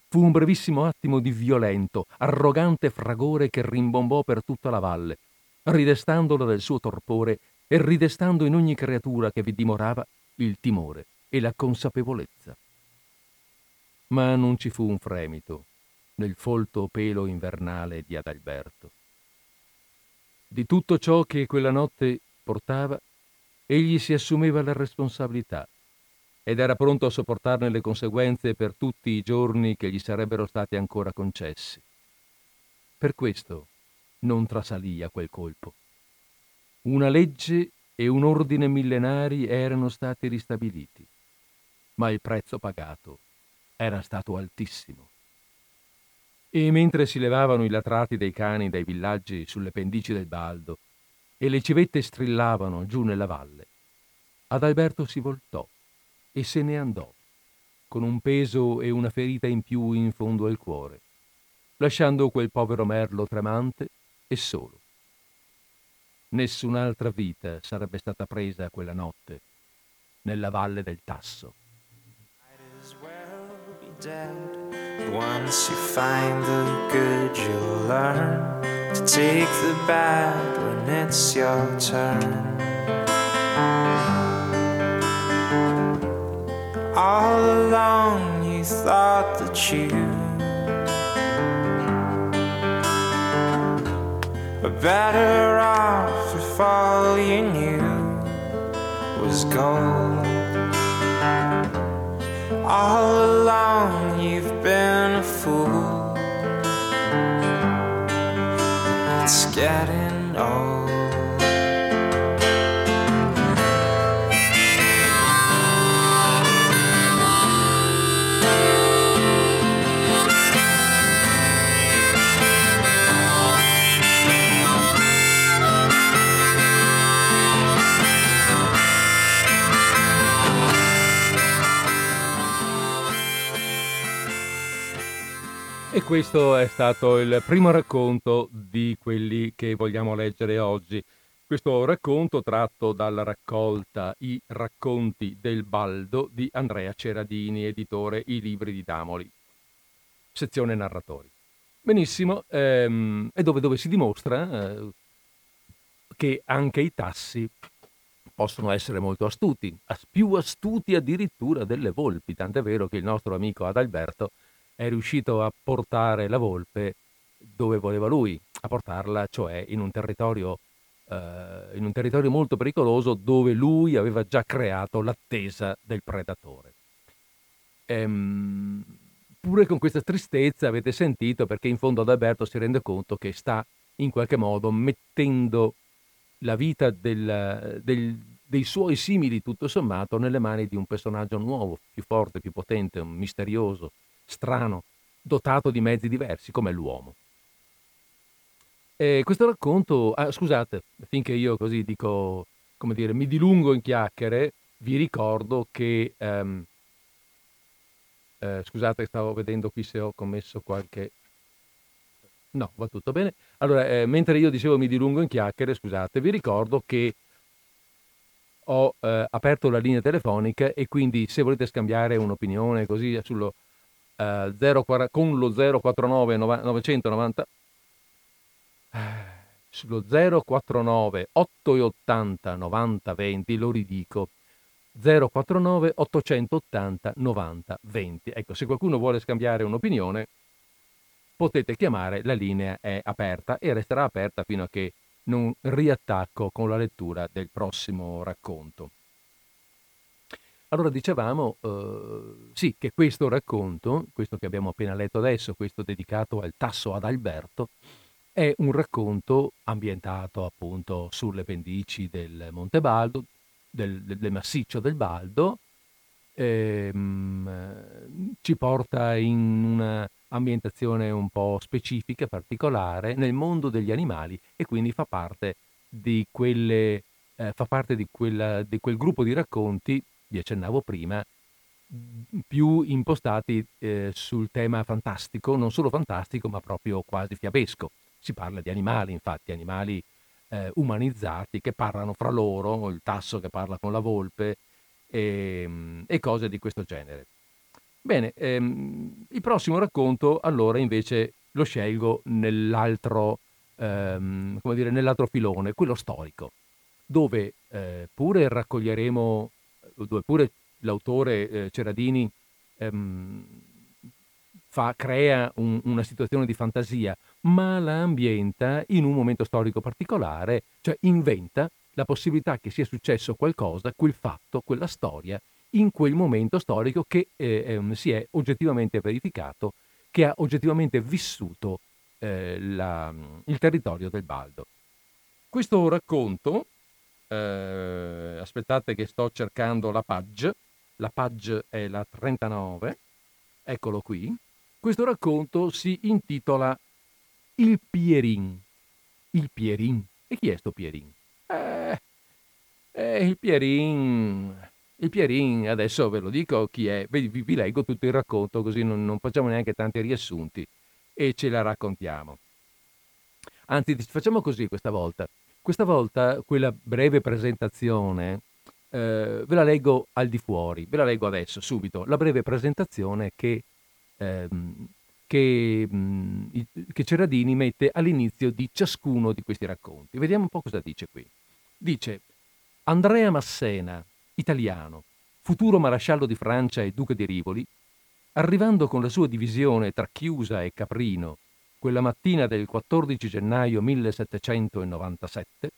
Fu un brevissimo attimo di violento, arrogante fragore che rimbombò per tutta la valle, ridestandola del suo torpore e ridestando in ogni creatura che vi dimorava il timore e la consapevolezza. Ma non ci fu un fremito nel folto pelo invernale di Adalberto. Di tutto ciò che quella notte portava, egli si assumeva la responsabilità ed era pronto a sopportarne le conseguenze per tutti i giorni che gli sarebbero stati ancora concessi. Per questo non trasalì a quel colpo. Una legge e un ordine millenari erano stati ristabiliti, ma il prezzo pagato era stato altissimo. E mentre si levavano i latrati dei cani dai villaggi sulle pendici del baldo e le civette strillavano giù nella valle, Adalberto si voltò e se ne andò, con un peso e una ferita in più in fondo al cuore, lasciando quel povero merlo tremante e solo. Nessun'altra vita sarebbe stata presa quella notte nella valle del Tasso. Once you find the good, you'll learn to take the bad when it's your turn. All along you thought that you were better off if all you knew was gold. All along been a fool. It's getting old. E questo è stato il primo racconto di quelli che vogliamo leggere oggi. Questo racconto tratto dalla raccolta I racconti del Baldo di Andrea Ceradini, editore I libri di Damoli, sezione narratori. Benissimo, ehm, è dove, dove, si dimostra eh, che anche i tassi possono essere molto astuti, più astuti addirittura delle volpi, tant'è vero che il nostro amico Adalberto è riuscito a portare la volpe dove voleva lui, a portarla cioè in un territorio, eh, in un territorio molto pericoloso dove lui aveva già creato l'attesa del predatore. Ehm, pure con questa tristezza avete sentito perché in fondo Adalberto si rende conto che sta in qualche modo mettendo la vita del, del, dei suoi simili tutto sommato nelle mani di un personaggio nuovo, più forte, più potente, misterioso, strano, dotato di mezzi diversi, come l'uomo. E questo racconto, ah, scusate, finché io così dico, come dire, mi dilungo in chiacchiere, vi ricordo che, um, eh, scusate, stavo vedendo qui se ho commesso qualche... No, va tutto bene. Allora, eh, mentre io dicevo mi dilungo in chiacchiere, scusate, vi ricordo che ho eh, aperto la linea telefonica e quindi se volete scambiare un'opinione così sullo, eh, 0, con lo 049 990 eh, sullo 049 880 90 20 lo ridico. 049 880 90 20 ecco se qualcuno vuole scambiare un'opinione potete chiamare la linea è aperta e resterà aperta fino a che non riattacco con la lettura del prossimo racconto allora dicevamo, eh, sì, che questo racconto, questo che abbiamo appena letto adesso, questo dedicato al tasso ad Alberto, è un racconto ambientato appunto sulle pendici del Monte Baldo, del, del massiccio del Baldo, ehm, ci porta in un'ambientazione un po' specifica, particolare, nel mondo degli animali e quindi fa parte di, quelle, eh, fa parte di, quella, di quel gruppo di racconti vi accennavo prima, più impostati eh, sul tema fantastico, non solo fantastico, ma proprio quasi fiabesco. Si parla di animali, infatti, animali eh, umanizzati che parlano fra loro, il tasso che parla con la volpe e, ehm, e cose di questo genere. Bene, ehm, il prossimo racconto allora invece lo scelgo nell'altro, ehm, dire, nell'altro filone, quello storico, dove eh, pure raccoglieremo dove pure l'autore eh, Ceradini ehm, fa, crea un, una situazione di fantasia, ma la ambienta in un momento storico particolare, cioè inventa la possibilità che sia successo qualcosa, quel fatto, quella storia, in quel momento storico che eh, eh, si è oggettivamente verificato, che ha oggettivamente vissuto eh, la, il territorio del Baldo. Questo racconto, eh, aspettate che sto cercando la page, la page è la 39, eccolo qui. Questo racconto si intitola Il Pierin. Il Pierin. E chi è sto Pierin? Eh, eh, il Pierin. Il Pierin, adesso ve lo dico chi è, vi, vi leggo tutto il racconto così non, non facciamo neanche tanti riassunti e ce la raccontiamo. Anzi, facciamo così questa volta. Questa volta quella breve presentazione eh, ve la leggo al di fuori, ve la leggo adesso, subito, la breve presentazione che, ehm, che, mh, mm, che Ceradini mette all'inizio di ciascuno di questi racconti. Vediamo un po' cosa dice qui. Dice Andrea Massena, italiano, futuro maresciallo di Francia e duca di Rivoli, arrivando con la sua divisione tra Chiusa e Caprino quella mattina del 14 gennaio 1797,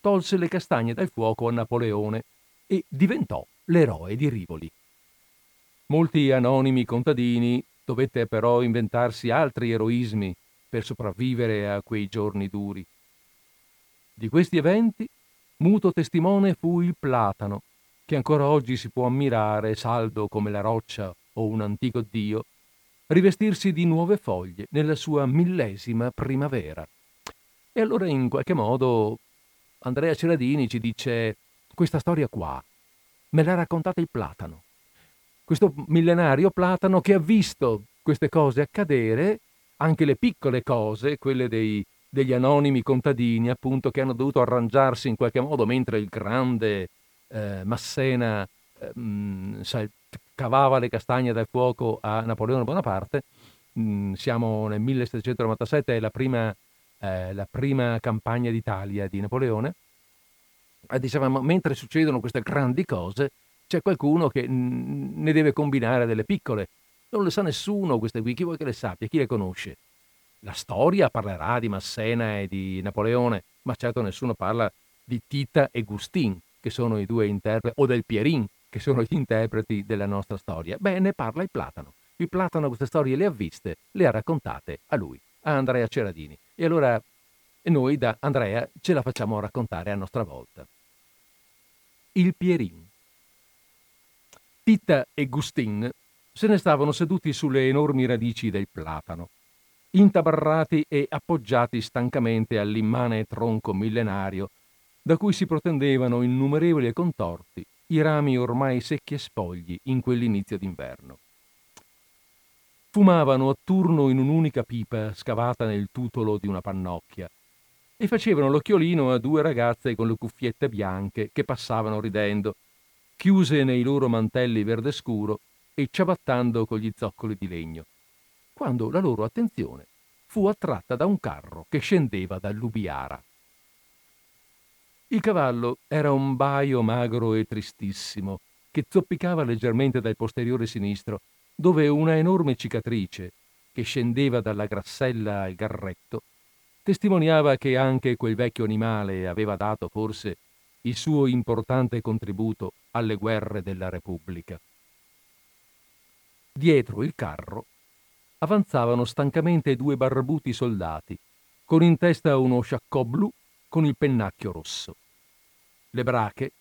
tolse le castagne dal fuoco a Napoleone e diventò l'eroe di Rivoli. Molti anonimi contadini dovette però inventarsi altri eroismi per sopravvivere a quei giorni duri. Di questi eventi, muto testimone fu il platano, che ancora oggi si può ammirare, saldo come la roccia o un antico dio, rivestirsi di nuove foglie nella sua millesima primavera. E allora in qualche modo Andrea Ceradini ci dice questa storia qua, me l'ha raccontata il platano. Questo millenario platano che ha visto queste cose accadere, anche le piccole cose, quelle dei, degli anonimi contadini, appunto, che hanno dovuto arrangiarsi in qualche modo mentre il grande eh, Massena eh, mh, cavava le castagne dal fuoco a Napoleone Bonaparte. Mh, siamo nel 1797, è la prima, eh, la prima campagna d'Italia di Napoleone. E dicevamo, mentre succedono queste grandi cose, c'è qualcuno che ne deve combinare delle piccole. Non le sa nessuno queste qui, chi vuoi che le sappia, chi le conosce? La storia parlerà di Massena e di Napoleone, ma certo nessuno parla di Tita e Gustin, che sono i due interpreti, o del Pierin, che sono gli interpreti della nostra storia. Beh, ne parla il Platano. Il Platano queste storie le ha viste, le ha raccontate a lui, a Andrea Ceradini. E allora noi da Andrea ce la facciamo raccontare a nostra volta. Il Pierin. Tita e Gustin se ne stavano seduti sulle enormi radici del platano, intabarrati e appoggiati stancamente all'immane tronco millenario da cui si protendevano innumerevoli contorti i rami ormai secchi e spogli in quell'inizio d'inverno. Fumavano a turno in un'unica pipa scavata nel tutolo di una pannocchia e facevano l'occhiolino a due ragazze con le cuffiette bianche che passavano ridendo, chiuse nei loro mantelli verde scuro e ciabattando con gli zoccoli di legno, quando la loro attenzione fu attratta da un carro che scendeva dall'Ubiara. Il cavallo era un baio magro e tristissimo, che zoppicava leggermente dal posteriore sinistro, dove una enorme cicatrice, che scendeva dalla grassella al garretto, testimoniava che anche quel vecchio animale aveva dato forse il suo importante contributo alle guerre della Repubblica. Dietro il carro avanzavano stancamente due barbuti soldati, con in testa uno sciaccò blu con il pennacchio rosso. Le brache,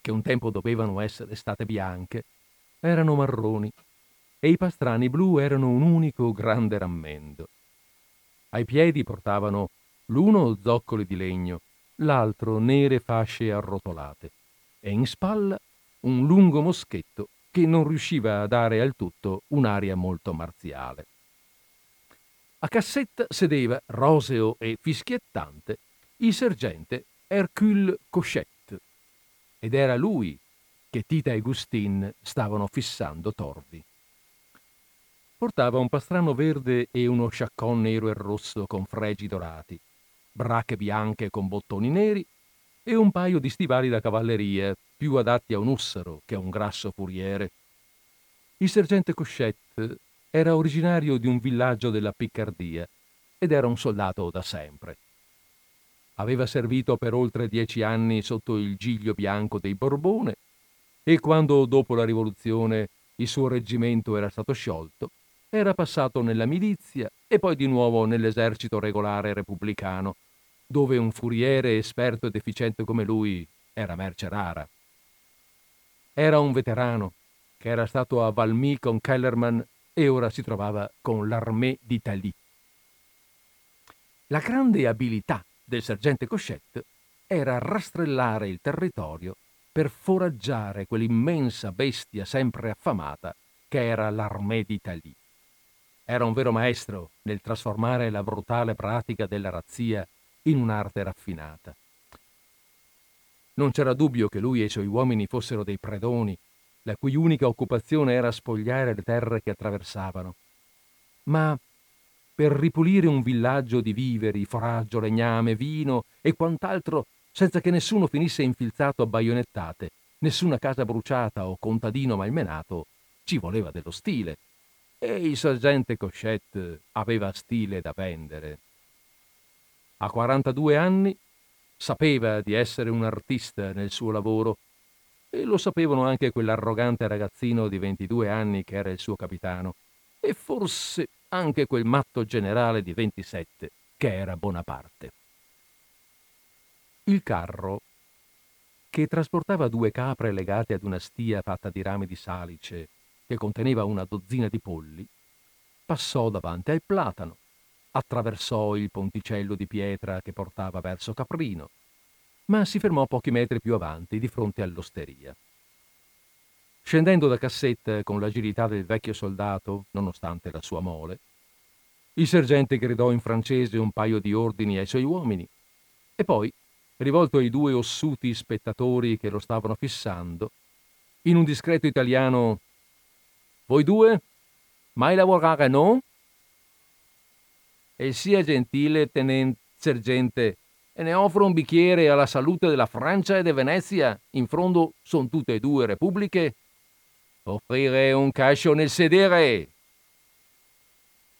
che un tempo dovevano essere state bianche, erano marroni e i pastrani blu erano un unico grande rammendo. Ai piedi portavano l'uno zoccoli di legno, l'altro nere fasce arrotolate, e in spalla un lungo moschetto che non riusciva a dare al tutto un'aria molto marziale. A cassetta sedeva, roseo e fischiettante, il sergente Hercule Cochette, ed era lui che Tita e Gustin stavano fissando torvi. Portava un pastrano verde e uno sciaccon nero e rosso con fregi dorati, brache bianche con bottoni neri e un paio di stivali da cavalleria più adatti a un ussaro che a un grasso furiere. Il sergente Cochette era originario di un villaggio della Piccardia ed era un soldato da sempre. Aveva servito per oltre dieci anni sotto il giglio bianco dei Borbone e quando dopo la rivoluzione il suo reggimento era stato sciolto, era passato nella milizia e poi di nuovo nell'esercito regolare repubblicano, dove un furiere esperto ed efficiente come lui era merce rara. Era un veterano che era stato a Valmy con Kellerman e ora si trovava con l'Armée d'Italie. La grande abilità del sergente Cochette era rastrellare il territorio per foraggiare quell'immensa bestia sempre affamata che era l'Armée d'Italie. Era un vero maestro nel trasformare la brutale pratica della razzia in un'arte raffinata. Non c'era dubbio che lui e i suoi uomini fossero dei predoni, la cui unica occupazione era spogliare le terre che attraversavano. Ma per ripulire un villaggio di viveri, foraggio, legname, vino e quant'altro, senza che nessuno finisse infilzato a baionettate, nessuna casa bruciata o contadino malmenato, ci voleva dello stile. E il sergente Cochette aveva stile da vendere. A 42 anni sapeva di essere un artista nel suo lavoro e lo sapevano anche quell'arrogante ragazzino di 22 anni che era il suo capitano, e forse anche quel matto generale di 27 che era Bonaparte. Il carro, che trasportava due capre legate ad una stia fatta di rami di salice che conteneva una dozzina di polli, passò davanti al platano, attraversò il ponticello di pietra che portava verso Caprino, ma si fermò pochi metri più avanti, di fronte all'osteria. Scendendo da cassetta con l'agilità del vecchio soldato, nonostante la sua mole, il sergente gridò in francese un paio di ordini ai suoi uomini e poi, rivolto ai due ossuti spettatori che lo stavano fissando, in un discreto italiano Voi due? Mai lavorare, no? E sia gentile, tenente sergente, e ne offro un bicchiere alla salute della Francia e di Venezia. In fondo sono tutte e due repubbliche. Offrire un cascio nel sedere.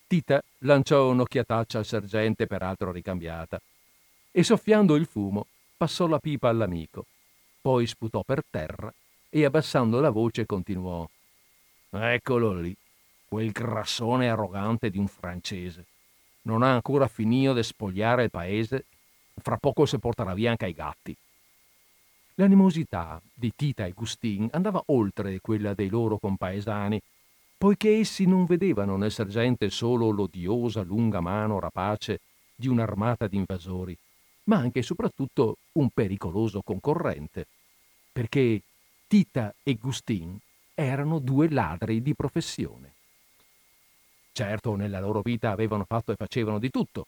Tita lanciò un'occhiataccia al sergente, peraltro ricambiata, e soffiando il fumo passò la pipa all'amico. Poi sputò per terra e abbassando la voce continuò. Eccolo lì, quel grassone arrogante di un francese. Non ha ancora finito di spogliare il paese fra poco si porterà via anche i gatti. L'animosità di Tita e Gustin andava oltre quella dei loro compaesani, poiché essi non vedevano nel sergente solo l'odiosa lunga mano rapace di un'armata di invasori, ma anche e soprattutto un pericoloso concorrente, perché Tita e Gustin erano due ladri di professione. Certo, nella loro vita avevano fatto e facevano di tutto,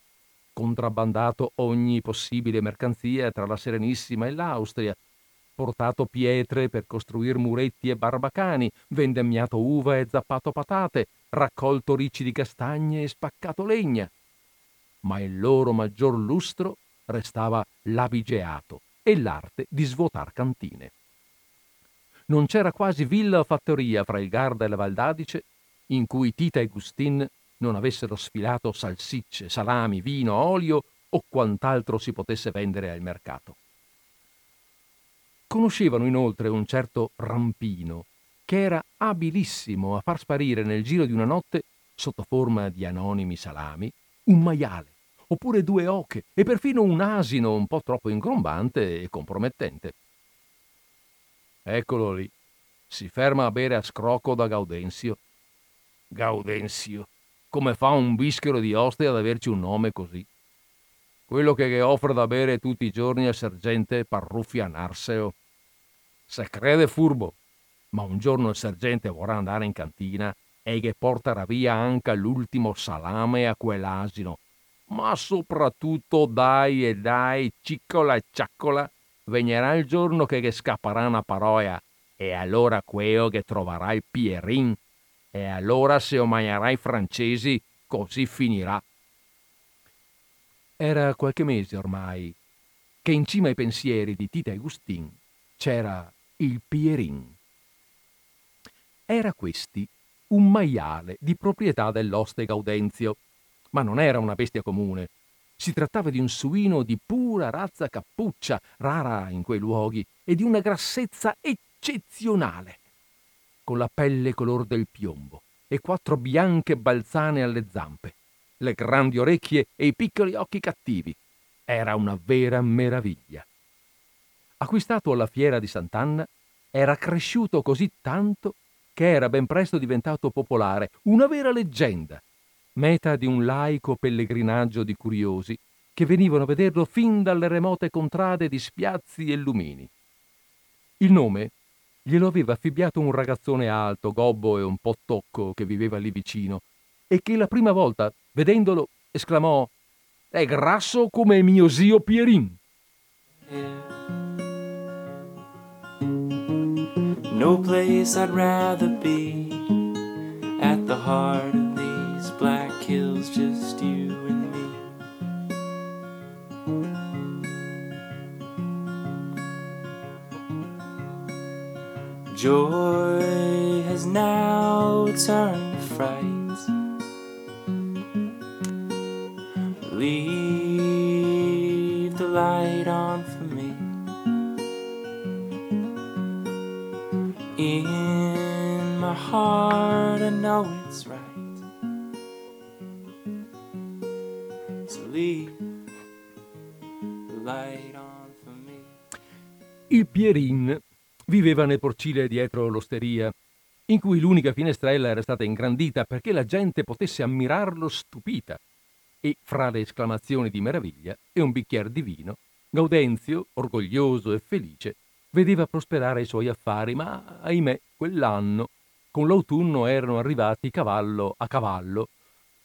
contrabbandato ogni possibile mercanzia tra la Serenissima e l'Austria, portato pietre per costruire muretti e barbacani, vendemmiato uva e zappato patate, raccolto ricci di castagne e spaccato legna. Ma il loro maggior lustro restava l'abigeato e l'arte di svuotar cantine. Non c'era quasi villa o fattoria fra il Garda e la Valdadice in cui Tita e Gustin non avessero sfilato salsicce, salami, vino, olio o quant'altro si potesse vendere al mercato. Conoscevano inoltre un certo Rampino, che era abilissimo a far sparire nel giro di una notte, sotto forma di anonimi salami, un maiale, oppure due oche e perfino un asino un po' troppo ingrombante e compromettente. Eccolo lì, si ferma a bere a scrocco da Gaudenzio. Gaudenzio, come fa un bischero di Ostia ad averci un nome così? Quello che offre da bere tutti i giorni al sergente Parruffia Narseo. Se crede furbo, ma un giorno il sergente vorrà andare in cantina e che porterà via anche l'ultimo salame a quell'asino. Ma soprattutto dai e dai, ciccola e ciaccola, vegnerà il giorno che, scapperà una paroia e allora quello che troverà il Pierin e allora se omaierai i francesi, così finirà. Era qualche mese ormai che in cima ai pensieri di Tita e c'era il Pierin. Era questi un maiale di proprietà dell'oste Gaudenzio, ma non era una bestia comune. Si trattava di un suino di pura razza cappuccia, rara in quei luoghi, e di una grassezza eccezionale con la pelle color del piombo e quattro bianche balzane alle zampe, le grandi orecchie e i piccoli occhi cattivi. Era una vera meraviglia. Acquistato alla fiera di Sant'Anna, era cresciuto così tanto che era ben presto diventato popolare, una vera leggenda, meta di un laico pellegrinaggio di curiosi che venivano a vederlo fin dalle remote contrade di Spiazzi e Lumini. Il nome glielo aveva affibbiato un ragazzone alto, gobbo e un po' tocco che viveva lì vicino e che la prima volta, vedendolo, esclamò È grasso come mio zio Pierin. No place I'd rather be at the heart of these black hills, just you and me. Joy has now turned to fright. Leave the light on for me. my heart, I know it's right to leave the light on for me. Il Pierin viveva nel porcile dietro l'osteria, in cui l'unica finestrella era stata ingrandita perché la gente potesse ammirarlo stupita. E fra le esclamazioni di meraviglia e un bicchiere di vino, Gaudenzio, orgoglioso e felice, vedeva prosperare i suoi affari, ma ahimè, quell'anno, con l'autunno erano arrivati cavallo a cavallo,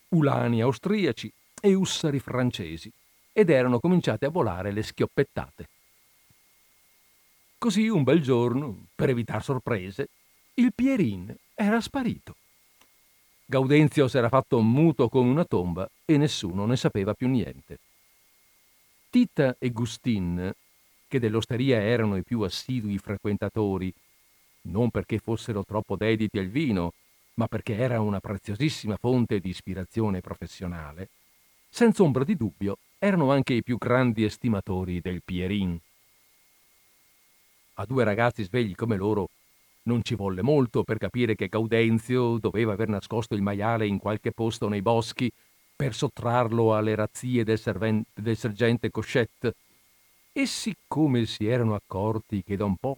ulani austriaci e ussari francesi, ed erano cominciate a volare le schioppettate. Così un bel giorno, per evitare sorprese, il Pierin era sparito. Gaudenzio s'era fatto muto come una tomba e nessuno ne sapeva più niente. Tita e Gustin, che dell'osteria erano i più assidui frequentatori, non perché fossero troppo dediti al vino, ma perché era una preziosissima fonte di ispirazione professionale, senza ombra di dubbio erano anche i più grandi estimatori del Pierin. A due ragazzi svegli come loro non ci volle molto per capire che Gaudenzio doveva aver nascosto il maiale in qualche posto nei boschi per sottrarlo alle razzie del, serven- del sergente Cochette. E siccome si erano accorti che da un po'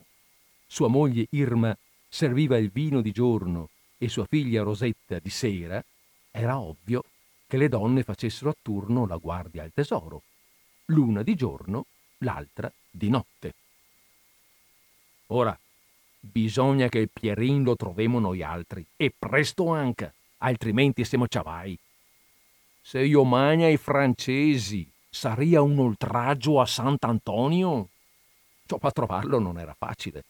sua moglie Irma serviva il vino di giorno e sua figlia Rosetta di sera, era ovvio che le donne facessero a turno la guardia al tesoro, l'una di giorno, l'altra di notte. Ora, bisogna che il Pierin lo trovemo noi altri, e presto anche, altrimenti siamo ciavai. Se io magna i francesi, saria un oltraggio a Sant'Antonio? Ciò per trovarlo non era facile.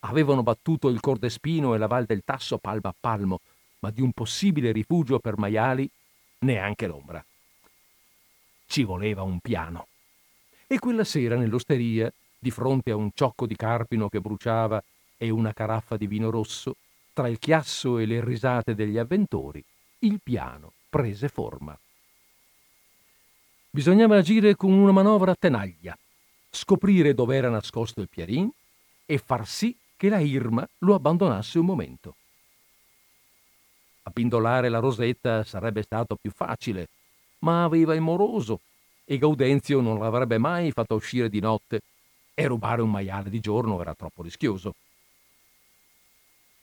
Avevano battuto il Cordespino e la Val del Tasso palmo a palmo, ma di un possibile rifugio per maiali neanche l'ombra. Ci voleva un piano. E quella sera nell'osteria, di fronte a un ciocco di carpino che bruciava e una caraffa di vino rosso, tra il chiasso e le risate degli avventori, il piano prese forma. Bisognava agire con una manovra a tenaglia, scoprire dove era nascosto il Pierin e far sì che la Irma lo abbandonasse un momento. Abbindolare la rosetta sarebbe stato più facile, ma aveva il moroso e Gaudenzio non l'avrebbe mai fatta uscire di notte e rubare un maiale di giorno era troppo rischioso.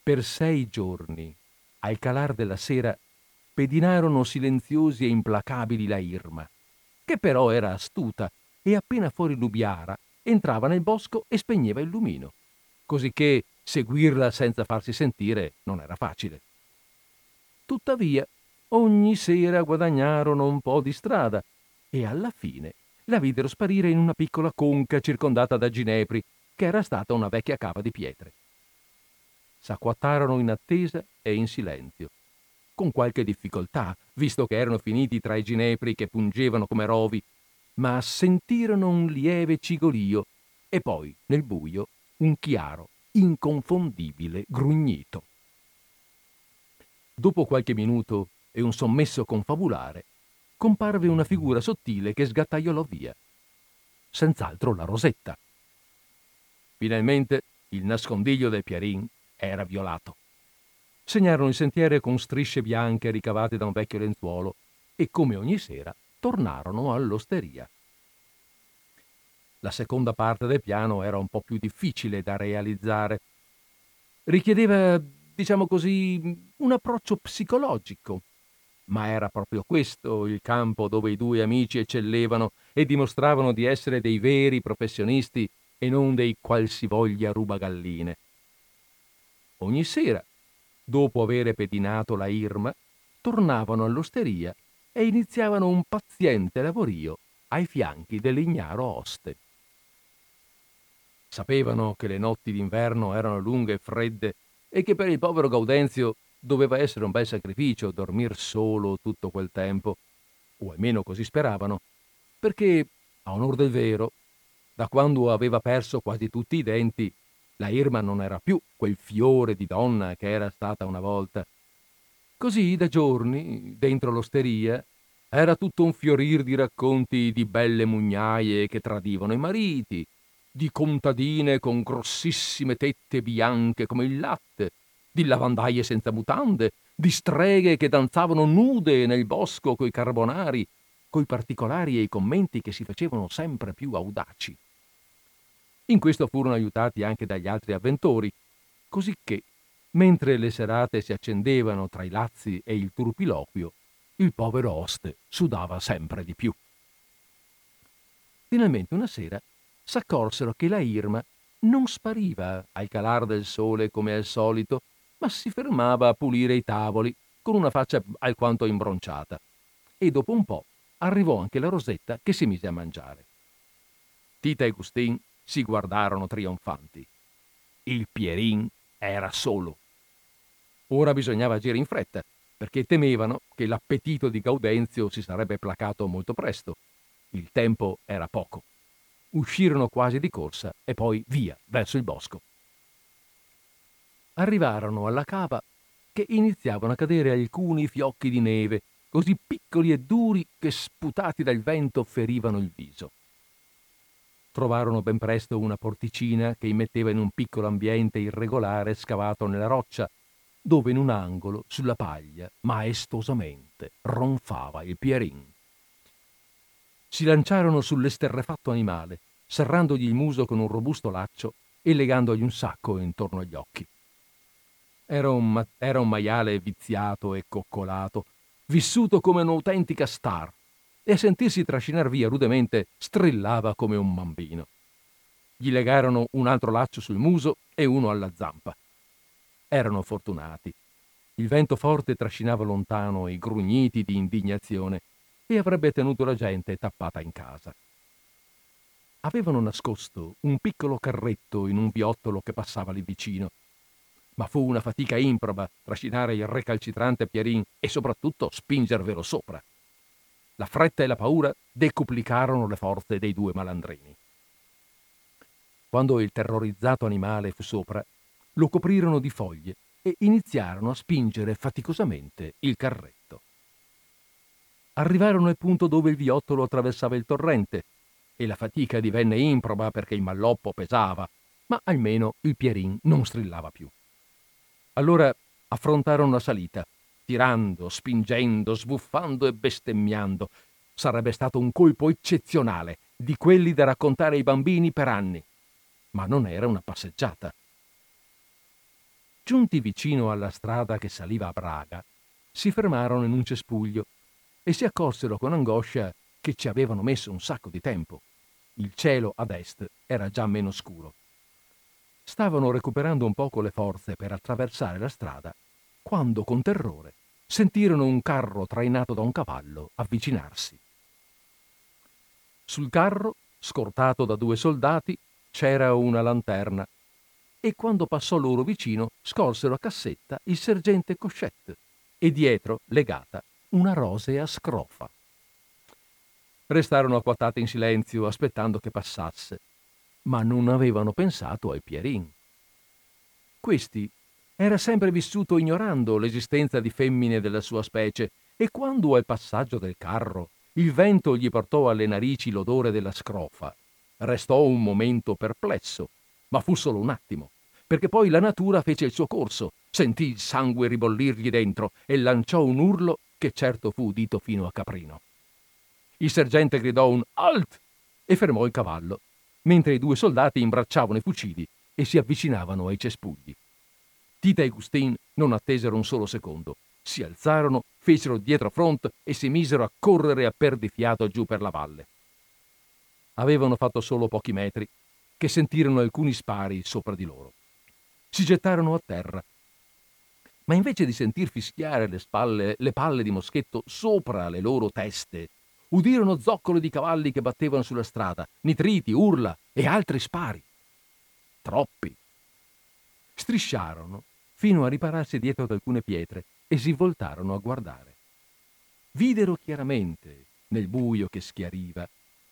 Per sei giorni, al calar della sera, pedinarono silenziosi e implacabili la Irma, che però era astuta e appena fuori Lubiara entrava nel bosco e spegneva il lumino, cosicché seguirla senza farsi sentire non era facile. Tuttavia, ogni sera guadagnarono un po' di strada e alla fine la videro sparire in una piccola conca circondata da ginepri, che era stata una vecchia cava di pietre. S'acquattarono in attesa e in silenzio con qualche difficoltà, visto che erano finiti tra i ginepri che pungevano come rovi, ma sentirono un lieve cigolio e poi, nel buio, un chiaro, inconfondibile grugnito. Dopo qualche minuto e un sommesso confabulare, comparve una figura sottile che sgattaiolò via. Senz'altro la rosetta. Finalmente il nascondiglio del Pierin era violato segnarono il sentiero con strisce bianche ricavate da un vecchio lenzuolo e, come ogni sera, tornarono all'osteria. La seconda parte del piano era un po' più difficile da realizzare. Richiedeva, diciamo così, un approccio psicologico. Ma era proprio questo il campo dove i due amici eccellevano e dimostravano di essere dei veri professionisti e non dei qualsivoglia rubagalline. Ogni sera dopo avere pedinato la Irma, tornavano all'osteria e iniziavano un paziente lavorio ai fianchi dell'ignaro oste. Sapevano che le notti d'inverno erano lunghe e fredde e che per il povero Gaudenzio doveva essere un bel sacrificio dormir solo tutto quel tempo, o almeno così speravano, perché, a onor del vero, da quando aveva perso quasi tutti i denti, la Irma non era più quel fiore di donna che era stata una volta. Così da giorni, dentro l'osteria, era tutto un fiorir di racconti di belle mugnaie che tradivano i mariti, di contadine con grossissime tette bianche come il latte, di lavandaie senza mutande, di streghe che danzavano nude nel bosco coi carbonari, coi particolari e i commenti che si facevano sempre più audaci. In questo furono aiutati anche dagli altri avventori, cosicché, mentre le serate si accendevano tra i lazzi e il turpiloquio, il povero oste sudava sempre di più. Finalmente una sera s'accorsero che la Irma non spariva al calar del sole come al solito, ma si fermava a pulire i tavoli con una faccia alquanto imbronciata. E dopo un po' arrivò anche la Rosetta che si mise a mangiare. Tita e Gustin si guardarono trionfanti. Il Pierin era solo. Ora bisognava agire in fretta, perché temevano che l'appetito di Gaudenzio si sarebbe placato molto presto. Il tempo era poco. Uscirono quasi di corsa e poi via verso il bosco. Arrivarono alla cava che iniziavano a cadere alcuni fiocchi di neve, così piccoli e duri che sputati dal vento ferivano il viso. Trovarono ben presto una porticina che immetteva in un piccolo ambiente irregolare scavato nella roccia, dove in un angolo, sulla paglia, maestosamente, ronfava il Pierin. Si lanciarono sull'esterrefatto animale, serrandogli il muso con un robusto laccio e legandogli un sacco intorno agli occhi. Era un, ma- era un maiale viziato e coccolato, vissuto come un'autentica star, e a sentirsi trascinar via rudemente strillava come un bambino. Gli legarono un altro laccio sul muso e uno alla zampa. Erano fortunati. Il vento forte trascinava lontano i grugniti di indignazione e avrebbe tenuto la gente tappata in casa. Avevano nascosto un piccolo carretto in un viottolo che passava lì vicino ma fu una fatica improba trascinare il recalcitrante Pierin e soprattutto spingervelo sopra. La fretta e la paura decuplicarono le forze dei due malandrini. Quando il terrorizzato animale fu sopra, lo coprirono di foglie e iniziarono a spingere faticosamente il carretto. Arrivarono al punto dove il viottolo attraversava il torrente e la fatica divenne improba perché il malloppo pesava, ma almeno il Pierin non strillava più. Allora affrontarono la salita, tirando, spingendo, sbuffando e bestemmiando. Sarebbe stato un colpo eccezionale, di quelli da raccontare ai bambini per anni. Ma non era una passeggiata. Giunti vicino alla strada che saliva a Braga, si fermarono in un cespuglio e si accorsero con angoscia che ci avevano messo un sacco di tempo. Il cielo ad est era già meno scuro. Stavano recuperando un poco le forze per attraversare la strada quando con terrore sentirono un carro trainato da un cavallo avvicinarsi. Sul carro, scortato da due soldati, c'era una lanterna e quando passò loro vicino scolsero a cassetta il sergente Cochette e dietro, legata, una rosea scrofa. Restarono acquatate in silenzio aspettando che passasse ma non avevano pensato ai Pierin. Questi era sempre vissuto ignorando l'esistenza di femmine della sua specie e quando al passaggio del carro il vento gli portò alle narici l'odore della scrofa, restò un momento perplesso, ma fu solo un attimo, perché poi la natura fece il suo corso, sentì il sangue ribollirgli dentro e lanciò un urlo che certo fu udito fino a Caprino. Il sergente gridò un Alt e fermò il cavallo mentre i due soldati imbracciavano i fucili e si avvicinavano ai cespugli. Tita e Gustin non attesero un solo secondo. Si alzarono, fecero dietro front e si misero a correre a perdifiato giù per la valle. Avevano fatto solo pochi metri che sentirono alcuni spari sopra di loro. Si gettarono a terra. Ma invece di sentir fischiare le, spalle, le palle di moschetto sopra le loro teste udirono zoccoli di cavalli che battevano sulla strada, nitriti, urla e altri spari. Troppi. Strisciarono fino a ripararsi dietro ad alcune pietre e si voltarono a guardare. Videro chiaramente, nel buio che schiariva,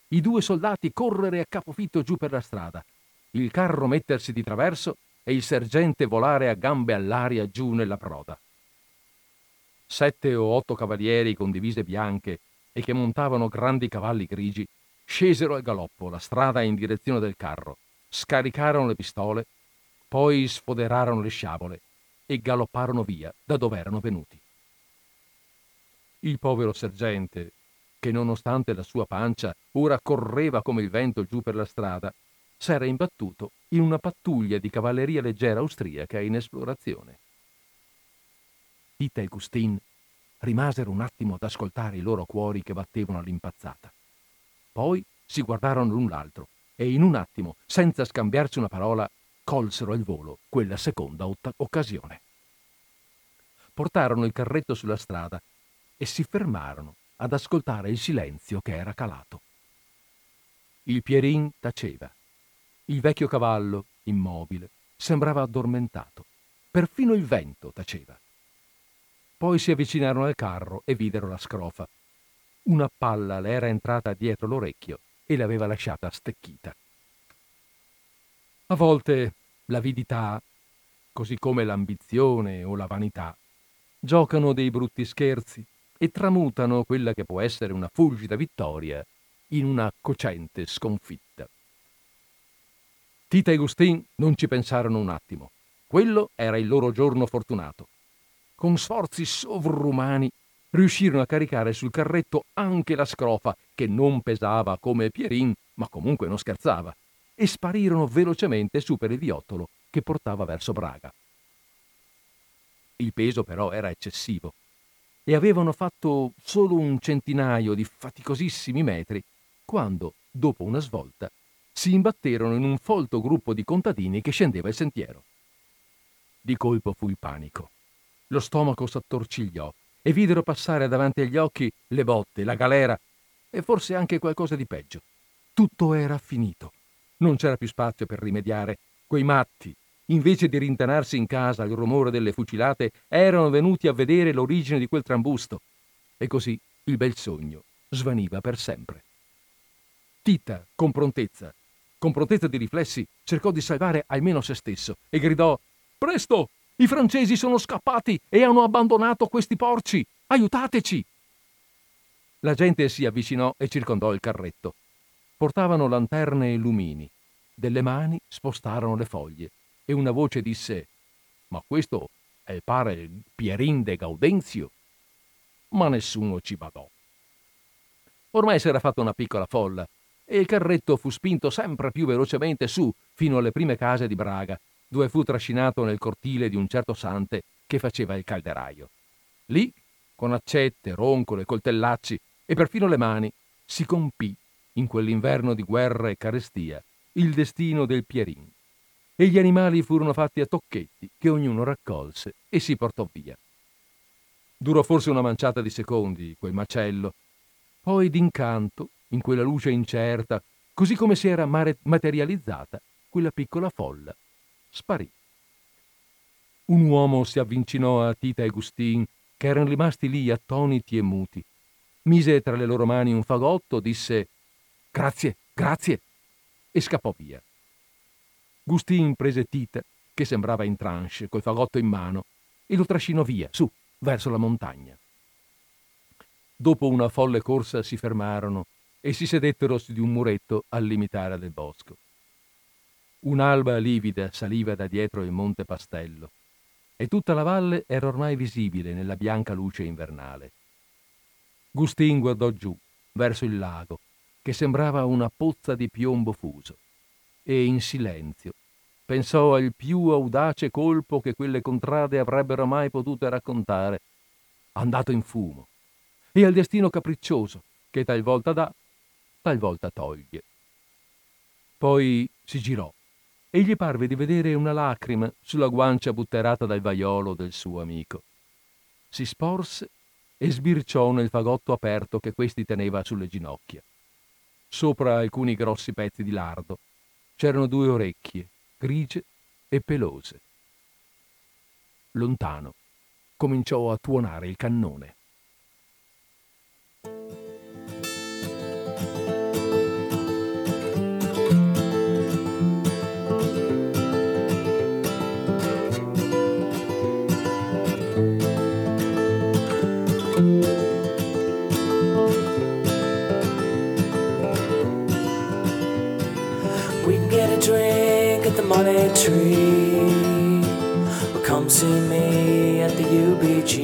i due soldati correre a capofitto giù per la strada, il carro mettersi di traverso e il sergente volare a gambe all'aria giù nella proda. Sette o otto cavalieri con divise bianche e che montavano grandi cavalli grigi, scesero al galoppo la strada in direzione del carro, scaricarono le pistole, poi sfoderarono le sciabole e galopparono via da dove erano venuti. Il povero sergente, che nonostante la sua pancia ora correva come il vento giù per la strada, s'era imbattuto in una pattuglia di cavalleria leggera austriaca in esplorazione. Tita e Gustin rimasero un attimo ad ascoltare i loro cuori che battevano all'impazzata. Poi si guardarono l'un l'altro e in un attimo, senza scambiarsi una parola, colsero al volo quella seconda ot- occasione. Portarono il carretto sulla strada e si fermarono ad ascoltare il silenzio che era calato. Il Pierin taceva. Il vecchio cavallo, immobile, sembrava addormentato. Perfino il vento taceva. Poi si avvicinarono al carro e videro la scrofa. Una palla le era entrata dietro l'orecchio e l'aveva lasciata stecchita. A volte l'avidità, così come l'ambizione o la vanità, giocano dei brutti scherzi e tramutano quella che può essere una fulgida vittoria in una cocente sconfitta. Tita e Gustin non ci pensarono un attimo. Quello era il loro giorno fortunato. Con sforzi sovrumani riuscirono a caricare sul carretto anche la scrofa, che non pesava come Pierin, ma comunque non scherzava e sparirono velocemente su per il viottolo che portava verso Braga. Il peso però era eccessivo e avevano fatto solo un centinaio di faticosissimi metri quando, dopo una svolta, si imbatterono in un folto gruppo di contadini che scendeva il sentiero. Di colpo fu il panico. Lo stomaco s'attorcigliò e videro passare davanti agli occhi le botte, la galera e forse anche qualcosa di peggio. Tutto era finito. Non c'era più spazio per rimediare. Quei matti, invece di rintanarsi in casa al rumore delle fucilate, erano venuti a vedere l'origine di quel trambusto. E così il bel sogno svaniva per sempre. Tita, con prontezza, con prontezza di riflessi, cercò di salvare almeno se stesso e gridò: Presto! I francesi sono scappati e hanno abbandonato questi porci! Aiutateci! La gente si avvicinò e circondò il carretto. Portavano lanterne e lumini. Delle mani spostarono le foglie e una voce disse: Ma questo è pare Pierin de Gaudenzio. Ma nessuno ci badò. Ormai si era fatta una piccola folla e il carretto fu spinto sempre più velocemente su fino alle prime case di Braga, dove fu trascinato nel cortile di un certo sante che faceva il calderaio. Lì, con accette, roncole, coltellacci e perfino le mani, si compì in quell'inverno di guerra e carestia, il destino del Pierin. E gli animali furono fatti a tocchetti che ognuno raccolse e si portò via. Durò forse una manciata di secondi quel macello, poi d'incanto, in quella luce incerta, così come si era materializzata, quella piccola folla sparì. Un uomo si avvicinò a Tita e Gustin, che erano rimasti lì attoniti e muti. Mise tra le loro mani un fagotto, disse Grazie, grazie. E scappò via. Gustin prese Tita, che sembrava in tranche, col fagotto in mano, e lo trascinò via, su, verso la montagna. Dopo una folle corsa si fermarono e si sedettero su di un muretto al limitare del bosco. Un'alba livida saliva da dietro il monte Pastello e tutta la valle era ormai visibile nella bianca luce invernale. Gustin guardò giù, verso il lago, che sembrava una pozza di piombo fuso, e in silenzio pensò al più audace colpo che quelle contrade avrebbero mai potuto raccontare, andato in fumo, e al destino capriccioso che talvolta dà, talvolta toglie. Poi si girò e gli parve di vedere una lacrima sulla guancia butterata dal vaiolo del suo amico. Si sporse e sbirciò nel fagotto aperto che questi teneva sulle ginocchia. Sopra alcuni grossi pezzi di lardo c'erano due orecchie, grigie e pelose. Lontano cominciò a tuonare il cannone. See me at the UBG.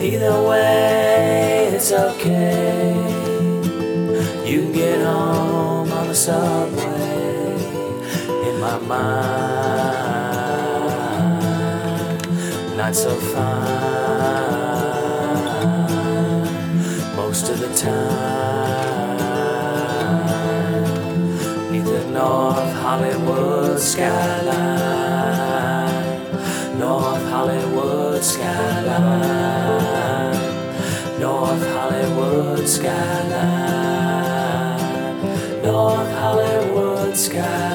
Either way, it's okay. You can get home on the subway. In my mind, not so fine. Most of the time, neath the North Hollywood skyline, Hollywood skyline, North Hollywood skyline, North Hollywood skyline.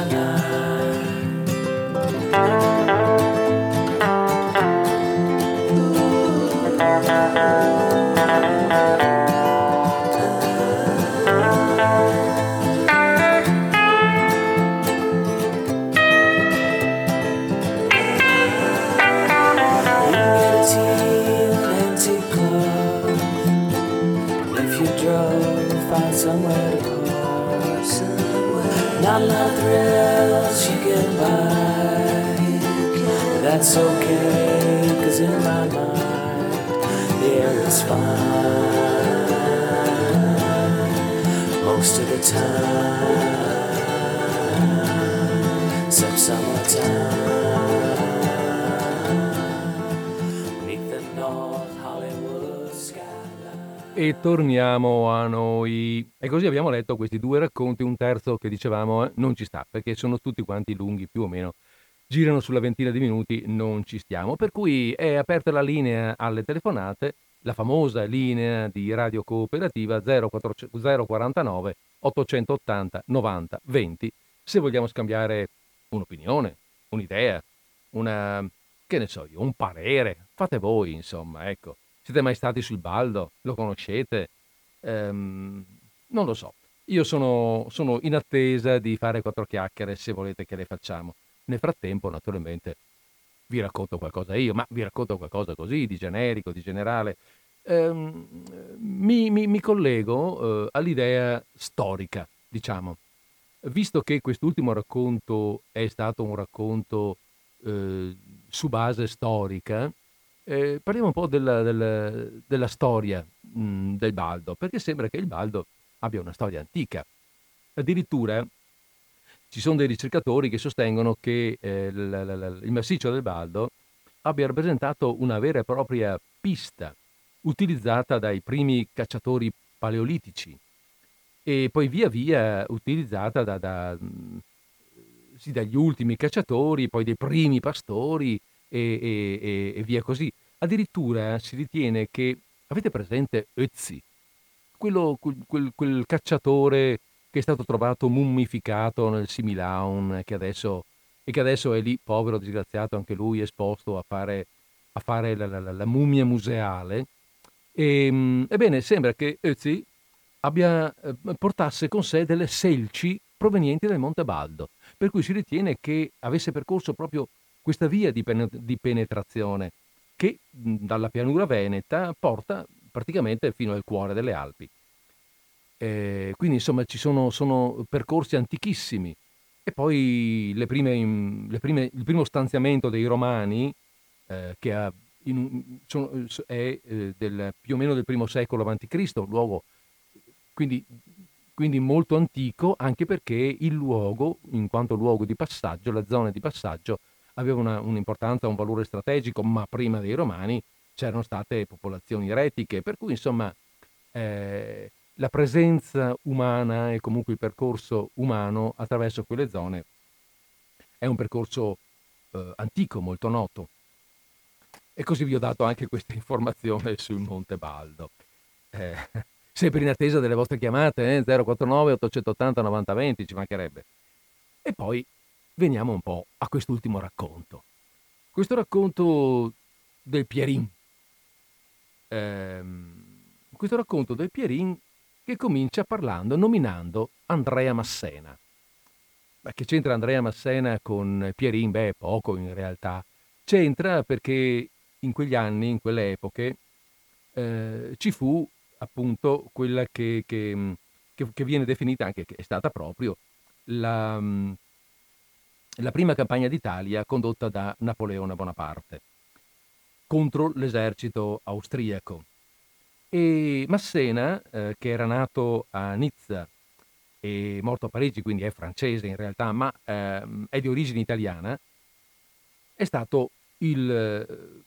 Thrills you buy. But that's okay, cause in my mind, the air is fine. Most of the time, E torniamo a noi. E così abbiamo letto questi due racconti, un terzo che dicevamo eh, non ci sta, perché sono tutti quanti lunghi più o meno, girano sulla ventina di minuti, non ci stiamo. Per cui è aperta la linea alle telefonate, la famosa linea di Radio Cooperativa 0400 049 880 90 20, se vogliamo scambiare un'opinione, un'idea, una, che ne so io, un parere, fate voi insomma, ecco. Siete mai stati sul baldo? Lo conoscete? Ehm, non lo so. Io sono, sono in attesa di fare quattro chiacchiere se volete che le facciamo. Nel frattempo, naturalmente, vi racconto qualcosa io, ma vi racconto qualcosa così, di generico, di generale. Ehm, mi, mi- mi collego eh, all'idea storica, diciamo. Visto che quest'ultimo racconto è stato un racconto eh, su base storica, eh, parliamo un po' della, della- della storia mh, del Baldo, perché sembra che il Baldo abbia una storia antica. Addirittura ci sono dei ricercatori che sostengono che eh, l- l- l- il massiccio del Baldo abbia rappresentato una vera e propria pista utilizzata dai primi cacciatori paleolitici e poi via via utilizzata da- da, mh, sì, dagli ultimi cacciatori, poi dei primi pastori e, e- e- e via così. Addirittura si ritiene che, avete presente Ötzi, quello, quel, quel- quel cacciatore che è stato trovato mummificato nel Similaun che adesso, e che adesso è lì, povero disgraziato, anche lui esposto a fare, a fare la, la- la- la mummia museale. E, mh, ebbene, sembra che Ötzi abbia, eh, portasse con sé delle selci provenienti dal Monte Baldo, per cui si ritiene che avesse percorso proprio questa via di penetrazione che mh, dalla pianura veneta porta praticamente fino al cuore delle Alpi. Eh, quindi insomma ci sono, sono percorsi antichissimi e poi le prime, mm, le prime- il primo stanziamento dei Romani eh, che ha in sono- è eh, del, più o meno del primo secolo a.C., luogo quindi, quindi molto antico anche perché il luogo, in quanto luogo di passaggio, la zona di passaggio aveva una- un'importanza, un valore strategico, ma prima dei Romani c'erano state popolazioni eretiche, per cui insomma eh, la presenza umana e comunque il percorso umano attraverso quelle zone è un percorso eh, antico, molto noto. E così vi ho dato anche questa informazione sul Monte Baldo. Eh, sempre in attesa delle vostre chiamate, eh? 049 880 9020, ci mancherebbe. E poi veniamo un po' a quest'ultimo racconto. Questo racconto del Pierin. Ehm, questo racconto del Pierin che comincia parlando, nominando Andrea Massena. Ma che c'entra Andrea Massena con Pierin? Beh, poco in realtà. C'entra perché in quegli anni, in quelle epoche, eh, ci fu appunto quella che, che, che- viene definita anche, che è stata proprio la, mh, la prima campagna d'Italia condotta da Napoleone Bonaparte contro l'esercito austriaco. E Massena, eh, che era nato a Nizza e morto a Parigi, quindi è francese in realtà, ma ehm, è di origine italiana, è stato il...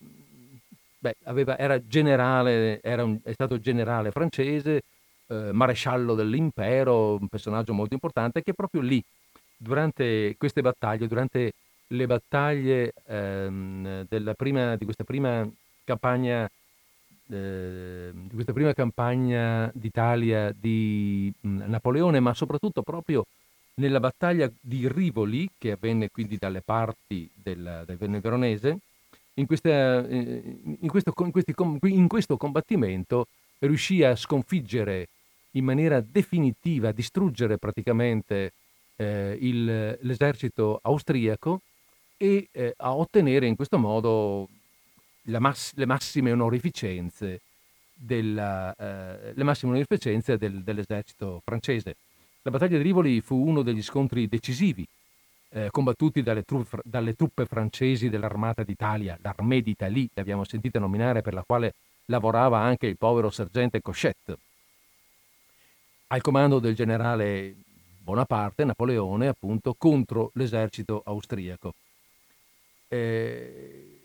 Beh, aveva, era generale, era un, è stato generale francese, eh, maresciallo dell'impero, un personaggio molto importante che proprio lì, durante queste battaglie, durante le battaglie ehm, prima, di questa prima campagna eh, di questa prima campagna d'Italia di Napoleone, ma soprattutto proprio nella battaglia di Rivoli, che avvenne quindi dalle parti del, del Veronese, in, questa, eh, in, questo, in, questi, in, questo, combattimento riuscì a sconfiggere in maniera definitiva, a distruggere praticamente eh, il, l'esercito austriaco e eh, a ottenere in questo modo mass- le massime onorificenze, della, eh, le massime onorificenze del, dell'esercito francese. La battaglia di Rivoli fu uno degli scontri decisivi eh, combattuti dalle, tru- dalle, truppe francesi dell'Armata d'Italia, l'Armée d'Italie, che abbiamo sentito nominare, per la quale lavorava anche il povero sergente Cochette. Al comando del generale Bonaparte, Napoleone, appunto, contro l'esercito austriaco. Eh,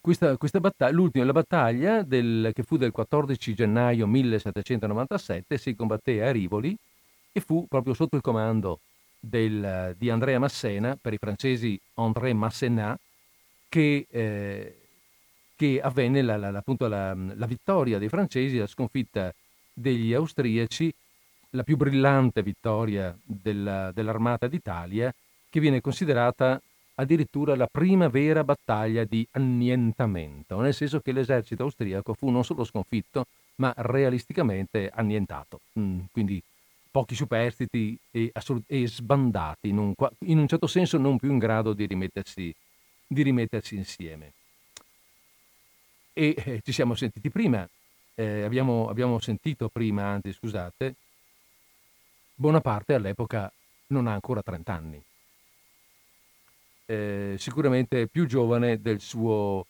questa, questa battaglia, l'ultima la battaglia del, che fu del 14 gennaio 1797 si combatté a Rivoli e fu proprio sotto il comando del, di Andrea Massena, per i francesi André Massenat, che, eh, che avvenne la, la, la, vittoria dei francesi, la sconfitta degli austriaci, la più brillante vittoria della, dell'Armata d'Italia, che viene considerata addirittura la prima vera battaglia di annientamento, nel senso che l'esercito austriaco fu non solo sconfitto, ma realisticamente annientato. Mm, quindi pochi superstiti e, assolut- e sbandati, in un, in un, certo senso non più in grado di rimettersi, di rimettersi insieme. E eh, ci siamo sentiti prima, eh, abbiamo, abbiamo sentito prima, anzi scusate, Bonaparte all'epoca non ha ancora 30 anni eh, sicuramente più giovane del suo,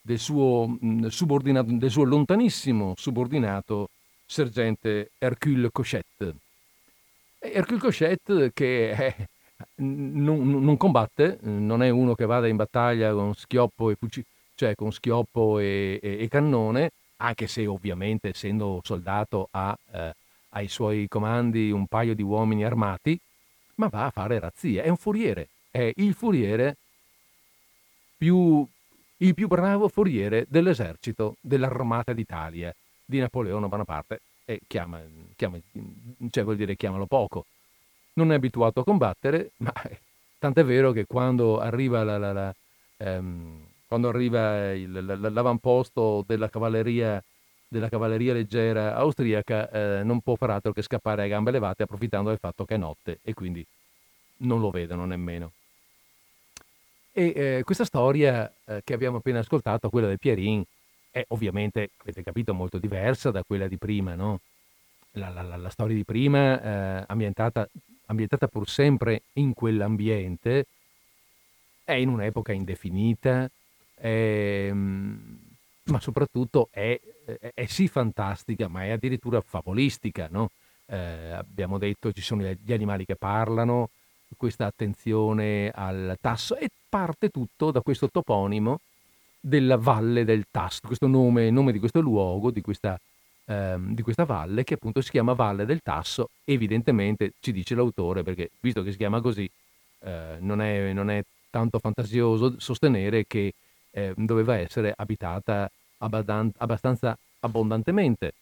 del, suo, mh, del suo lontanissimo subordinato sergente Hercule Cochette. Hercule Cochette che è, non, non, combatte, non è uno che vada in battaglia con schioppo e, fuci- cioè con schioppo e, e, e, cannone, anche se ovviamente essendo soldato ha eh, ai suoi comandi un paio di uomini armati, ma va a fare razzie, è un furiere, è il furiere più, il più bravo furiere dell'esercito dell'Armata d'Italia di Napoleone Bonaparte. E chiama, chiama, cioè vuol dire chiamalo poco. Non è abituato a combattere, ma tant'è vero che quando arriva, la, la, la, ehm, quando arriva il, l'avamposto della cavalleria, della cavalleria leggera austriaca, eh, non può far altro che scappare a gambe levate approfittando del fatto che è notte e quindi non lo vedono nemmeno. E eh, questa storia eh, che abbiamo appena ascoltato, quella del Pierin, è ovviamente, avete capito, molto diversa da quella di prima, no? La, la, la storia di prima, eh, ambientata, ambientata pur sempre in quell'ambiente, è in un'epoca indefinita, è, ma soprattutto è, è, è, sì fantastica, ma è addirittura favolistica, no? eh, abbiamo detto ci sono gli animali che parlano, questa attenzione al tasso e parte tutto da questo toponimo della Valle del Tasso, questo nome, nome di questo luogo, di questa, ehm, di questa, valle che appunto si chiama Valle del Tasso, evidentemente ci dice l'autore perché visto che si chiama così eh, non, è, non, è, tanto fantasioso sostenere che eh, doveva essere abitata abbastanza abbondantemente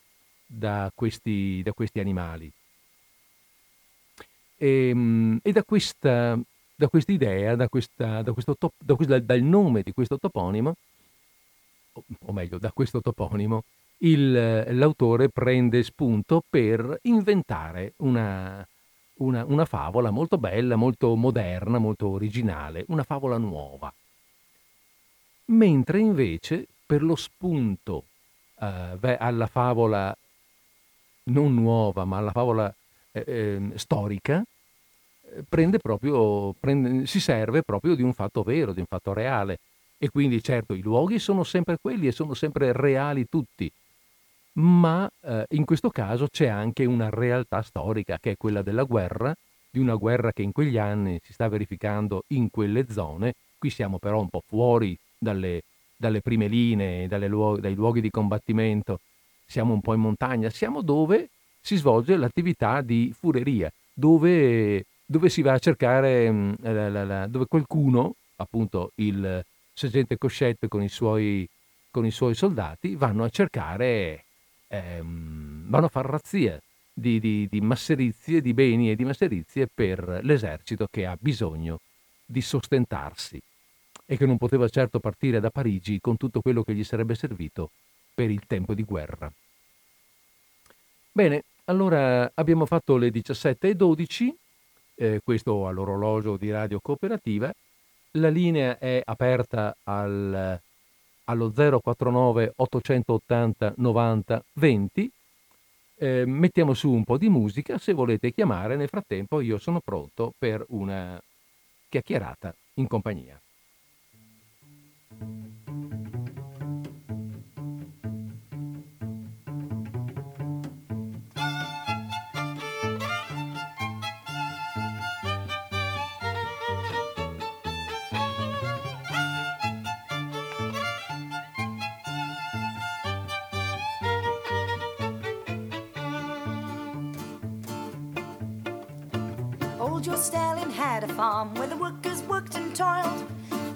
da questi, da questi animali. E, ehm, e da questa da idea, da questa, da top, questo, dal nome di questo toponimo, o meglio, da questo toponimo, il, l'autore prende spunto per inventare una, una, una, favola molto bella, molto moderna, molto originale, una favola nuova. Mentre invece per lo spunto eh, alla favola non nuova, ma alla favola eh, eh, storica, prende proprio, prende, si serve proprio di un fatto vero, di un fatto reale. E quindi certo i luoghi sono sempre quelli e sono sempre reali tutti, ma eh, in questo caso c'è anche una realtà storica che è quella della guerra, di una guerra che in quegli anni si sta verificando in quelle zone. Qui siamo però un po' fuori dalle, dalle prime linee, luoghi, dai luoghi di combattimento, siamo un po' in montagna, siamo dove si svolge l'attività di fureria, dove, dove si va a cercare, mm, la, la, la, dove qualcuno, appunto il sergente Coscette con i suoi, con i suoi soldati, vanno a cercare, ehm, vanno a fare razzia di, di, di masserizie, di beni e di masserizie per l'esercito che ha bisogno di sostentarsi e che non poteva certo partire da Parigi con tutto quello che gli sarebbe servito per il tempo di guerra. Bene, allora abbiamo fatto le 17.12, eh, questo all'orologio di Radio Cooperativa, la linea è aperta al, allo 049 880 90 20 eh, mettiamo su un po' di musica, se volete chiamare nel frattempo io sono pronto per una chiacchierata in compagnia. Stalin had a farm where the workers worked and toiled.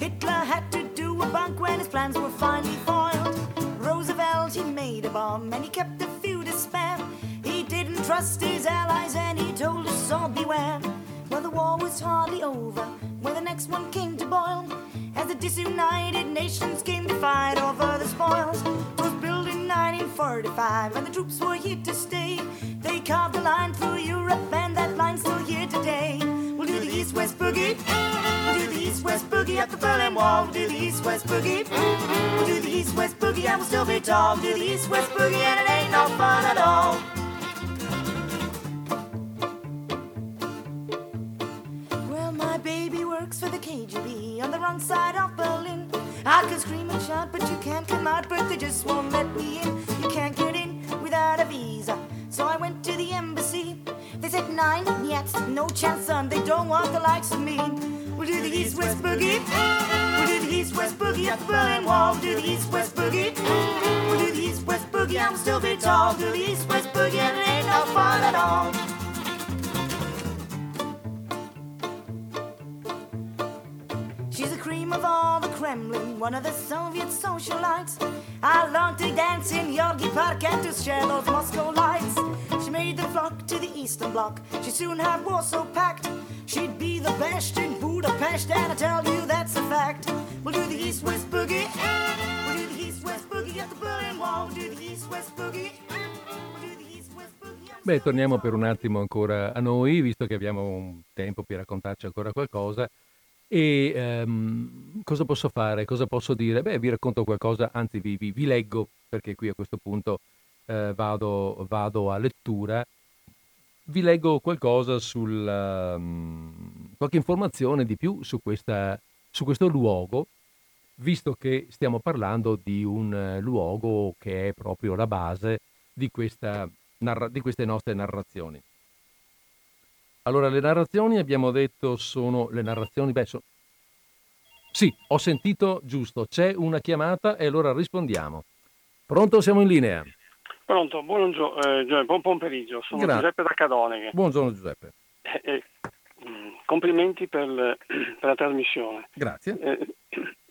Hitler had to when his plans were finally foiled. Roosevelt, he made a bomb and he kept a few to spare. He didn't trust his allies and he told us all beware. Well, the war was hardly over when the next one came to boil. As the disunited nations came to fight over the spoils. It was built in 1945 and the troops were here to stay. They carved a line through Europe and that line's still here today. The east west boogie. Do the east west boogie at the Berlin Wall. Do the east west boogie. Do the east west boogie and we'll still be tall. Do the east west boogie and it ain't no fun at all. Well, my baby works for the KGB on the wrong side of Berlin. I can scream and shout, but you can't come out, but they just won't let me in. You can't get in without a visa. So I went to the embassy. They said nine, yet no chance, son. They don't want the likes of me. We'll do the east west boogie. We'll do the east west boogie at the Berlin Wall. We'll do the east west boogie. We'll do the east west boogie we'll still be tall. Do the east west boogie and it ain't no fun at all. She's the cream of all the Kremlin, one of the Soviet socialites. I long to dance in Yorgi Park and to share those Moscow lights. Made them flock to the Eastern Bloc. She soon had Warsaw packed. She'd be the best in Budapest, and I tell you that's a fact. We'll do the East West Boogie. We'll do the East West Boogie at the Berlin Wall. We'll do the East West Boogie. Beh, torniamo per un attimo ancora a noi, visto che abbiamo un tempo per raccontarci ancora qualcosa. E um, cosa posso fare? Cosa posso dire? Beh, vi racconto qualcosa, anzi vi, vi, vi leggo, perché qui a questo punto eh, vado, vado, a lettura. Vi leggo qualcosa sul... Um, qualche informazione di più su, questa, su questo luogo, visto che stiamo parlando di un uh, luogo che è proprio la base di, questa, di queste nostre narrazioni. Allora, le narrazioni abbiamo detto sono le narrazioni, beh, so... sì, ho sentito giusto, c'è una chiamata e allora rispondiamo. Pronto, siamo in linea. Pronto, buongiorno, eh, buon pomeriggio, sono Grazie. Giuseppe da Cadone. Buongiorno Giuseppe. Eh, eh, mm, complimenti per, per, la trasmissione. Grazie. Eh,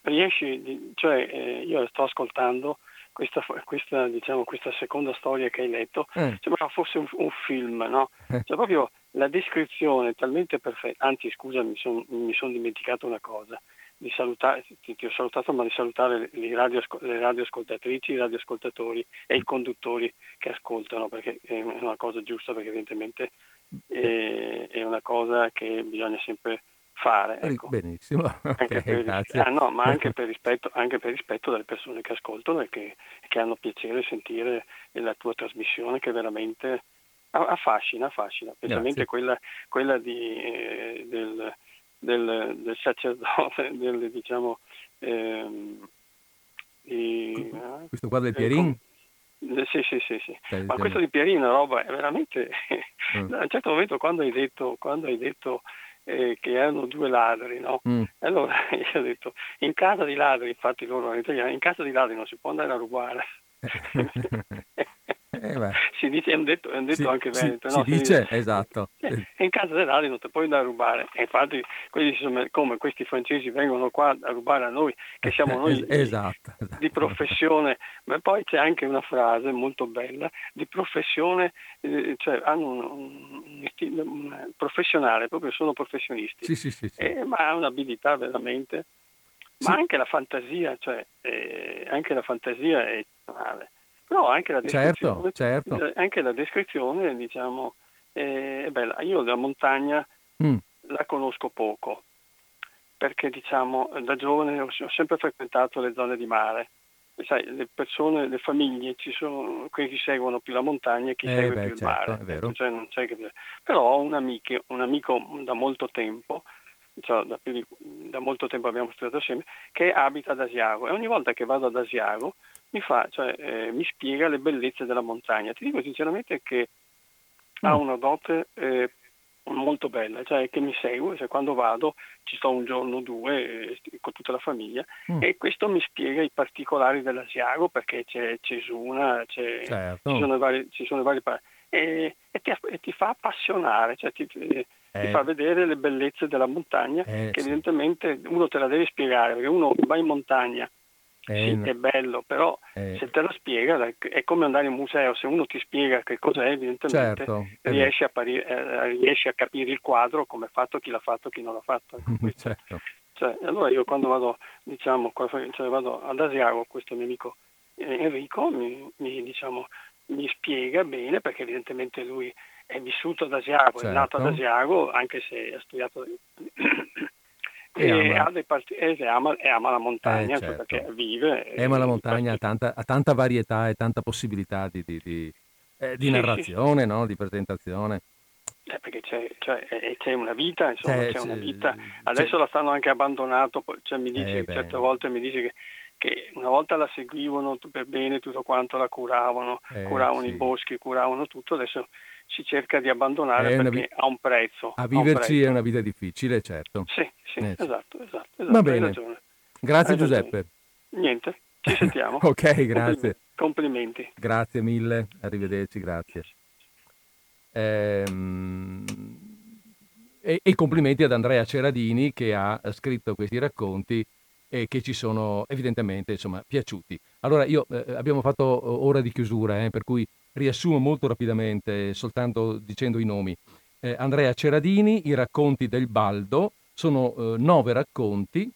riesci, cioè eh, io sto ascoltando questa, questa, diciamo, questa, seconda storia che hai letto, eh. sembra fosse un, un film, no? Cioè proprio la descrizione talmente perfetta, anzi scusa mi sono son dimenticato una cosa, di salutare, ti, ti, ho salutato ma di salutare le, radio, le radioascoltatrici, i radioascoltatori e i conduttori che ascoltano perché è una cosa giusta perché evidentemente è, è una cosa che bisogna sempre fare. Ecco. Benissimo, okay, per, grazie. Ah, no, ma anche per, rispetto, anche per rispetto delle persone che ascoltano e che, che hanno piacere di sentire la tua trasmissione che veramente affascina, affascina, specialmente quella, quella di, eh, del, del, del, sacerdote, del, diciamo, ehm, di, questo qua del Pierin? Eh, sì, sì, sì, sì. Dai, ma questo di Pierin roba, è veramente... Mm. a un certo momento quando hai detto, quando hai detto eh, che erano due ladri, no? Mm. Allora io ho detto, in casa di ladri, infatti loro in casa di ladri non si può andare a rubare. Eh si dice, un detto, un detto si, anche veneto. Si, no? si, si dice, dice, esatto. Eh, in casa ladri non ti puoi andare a rubare. E infatti, sono, come questi francesi vengono qua a rubare a noi, che siamo noi esatto, esatto. di professione, ma poi c'è anche una frase molto bella, di professione, eh, cioè hanno un, un, un, un, professionale, proprio sono professionisti, sì, sì, sì, eh, ma ha un'abilità veramente ma anche la fantasia, cioè eh, anche la fantasia è male. Però anche la descrizione, certo, certo. Eh, anche la descrizione diciamo, è bella. Io la montagna mm. la conosco poco, perché diciamo, da giovane ho, ho sempre frequentato le zone di mare. Sai, le persone, le famiglie, ci sono quelli che seguono più la montagna e chi eh segue beh, più certo, il mare. Cioè, che... Però ho un amico, un amico da molto tempo cioè, da, di, da, molto tempo abbiamo studiato assieme, che abita ad Asiago e ogni volta che vado ad Asiago mi, fa, cioè, eh, mi spiega le bellezze della montagna. Ti dico sinceramente che mm. ha una dote eh, molto bella, cioè che mi segue, cioè, quando vado ci sto un giorno o due eh, con tutta la famiglia mm. e questo mi spiega i particolari dell'Asiago perché c'è Cesuna, c'è, certo. ci sono vari, ci sono vari e, e, ti, e, ti, fa appassionare, cioè ti, eh, ti, fa vedere le bellezze della montagna eh, che evidentemente uno te la deve spiegare, perché uno va in montagna eh, sì, è bello, però eh. se te lo spiega è come andare in museo, se uno ti spiega che cos'è, evidentemente certo, riesci, a pari, eh, riesci, a capire il quadro come è fatto, chi l'ha fatto, chi non l'ha fatto. certo. cioè, allora io quando vado, diciamo, cioè vado ad Asiago, questo mio amico eh, Enrico mi, mi, diciamo, mi spiega bene, perché evidentemente lui è vissuto ad Asiago, certo. è nato ad certo. Asiago, anche se ha studiato e, ama. Part- e, ama, e, ama. la montagna eh, certo. perché vive. Ama la montagna, ha tanta, ha tanta, varietà e tanta possibilità di, di, di, eh, di sì, narrazione, sì. No? di presentazione. Eh, perché c'è, cioè, c'è, una vita, insomma, c'è, c'è una vita. Adesso la stanno anche abbandonato, cioè, mi dice, eh, certe volte mi dice che, che, una volta la seguivano per bene, tutto quanto la curavano, eh, curavano i boschi, curavano tutto, adesso si cerca di abbandonare perché vi- ha un prezzo. A viverci un prezzo. è una vita difficile, certo. Sì, sì, eh, esatto, esatto, esatto. Va bene. Grazie Hai Giuseppe. Ragione. Niente, ci sentiamo. ok, grazie. Complimenti. Grazie mille, arrivederci, grazie. Ehm, e, e, complimenti ad Andrea Ceradini che ha scritto questi racconti e che ci sono evidentemente insomma, piaciuti. Allora io eh, abbiamo fatto ora di chiusura, eh, per cui riassumo molto rapidamente, soltanto dicendo i nomi. Eh, Andrea Ceradini, I racconti del Baldo, sono eh, nove racconti,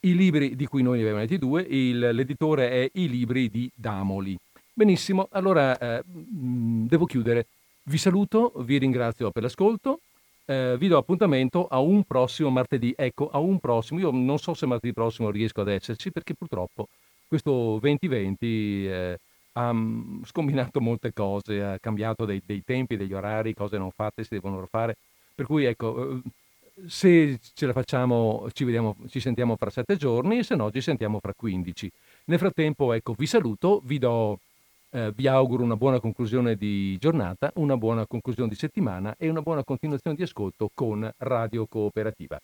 i libri di cui noi ne abbiamo letti due, il, l'editore è I libri di Damoli. Benissimo, allora eh, mm, devo chiudere. Vi saluto, vi ringrazio per l'ascolto, eh, vi do appuntamento a un prossimo martedì. Ecco, a un prossimo, io non so se martedì prossimo riesco ad esserci perché purtroppo questo 2020 eh, ha mm, scombinato molte cose, ha cambiato dei, dei, tempi, degli orari, cose non fatte si devono fare. Per cui ecco, eh, se ce la facciamo ci, vediamo, ci sentiamo fra sette giorni e se no ci sentiamo fra 15. Nel frattempo ecco, vi saluto, vi, do, eh, vi auguro una buona conclusione di giornata, una buona conclusione di settimana e una buona continuazione di ascolto con Radio Cooperativa.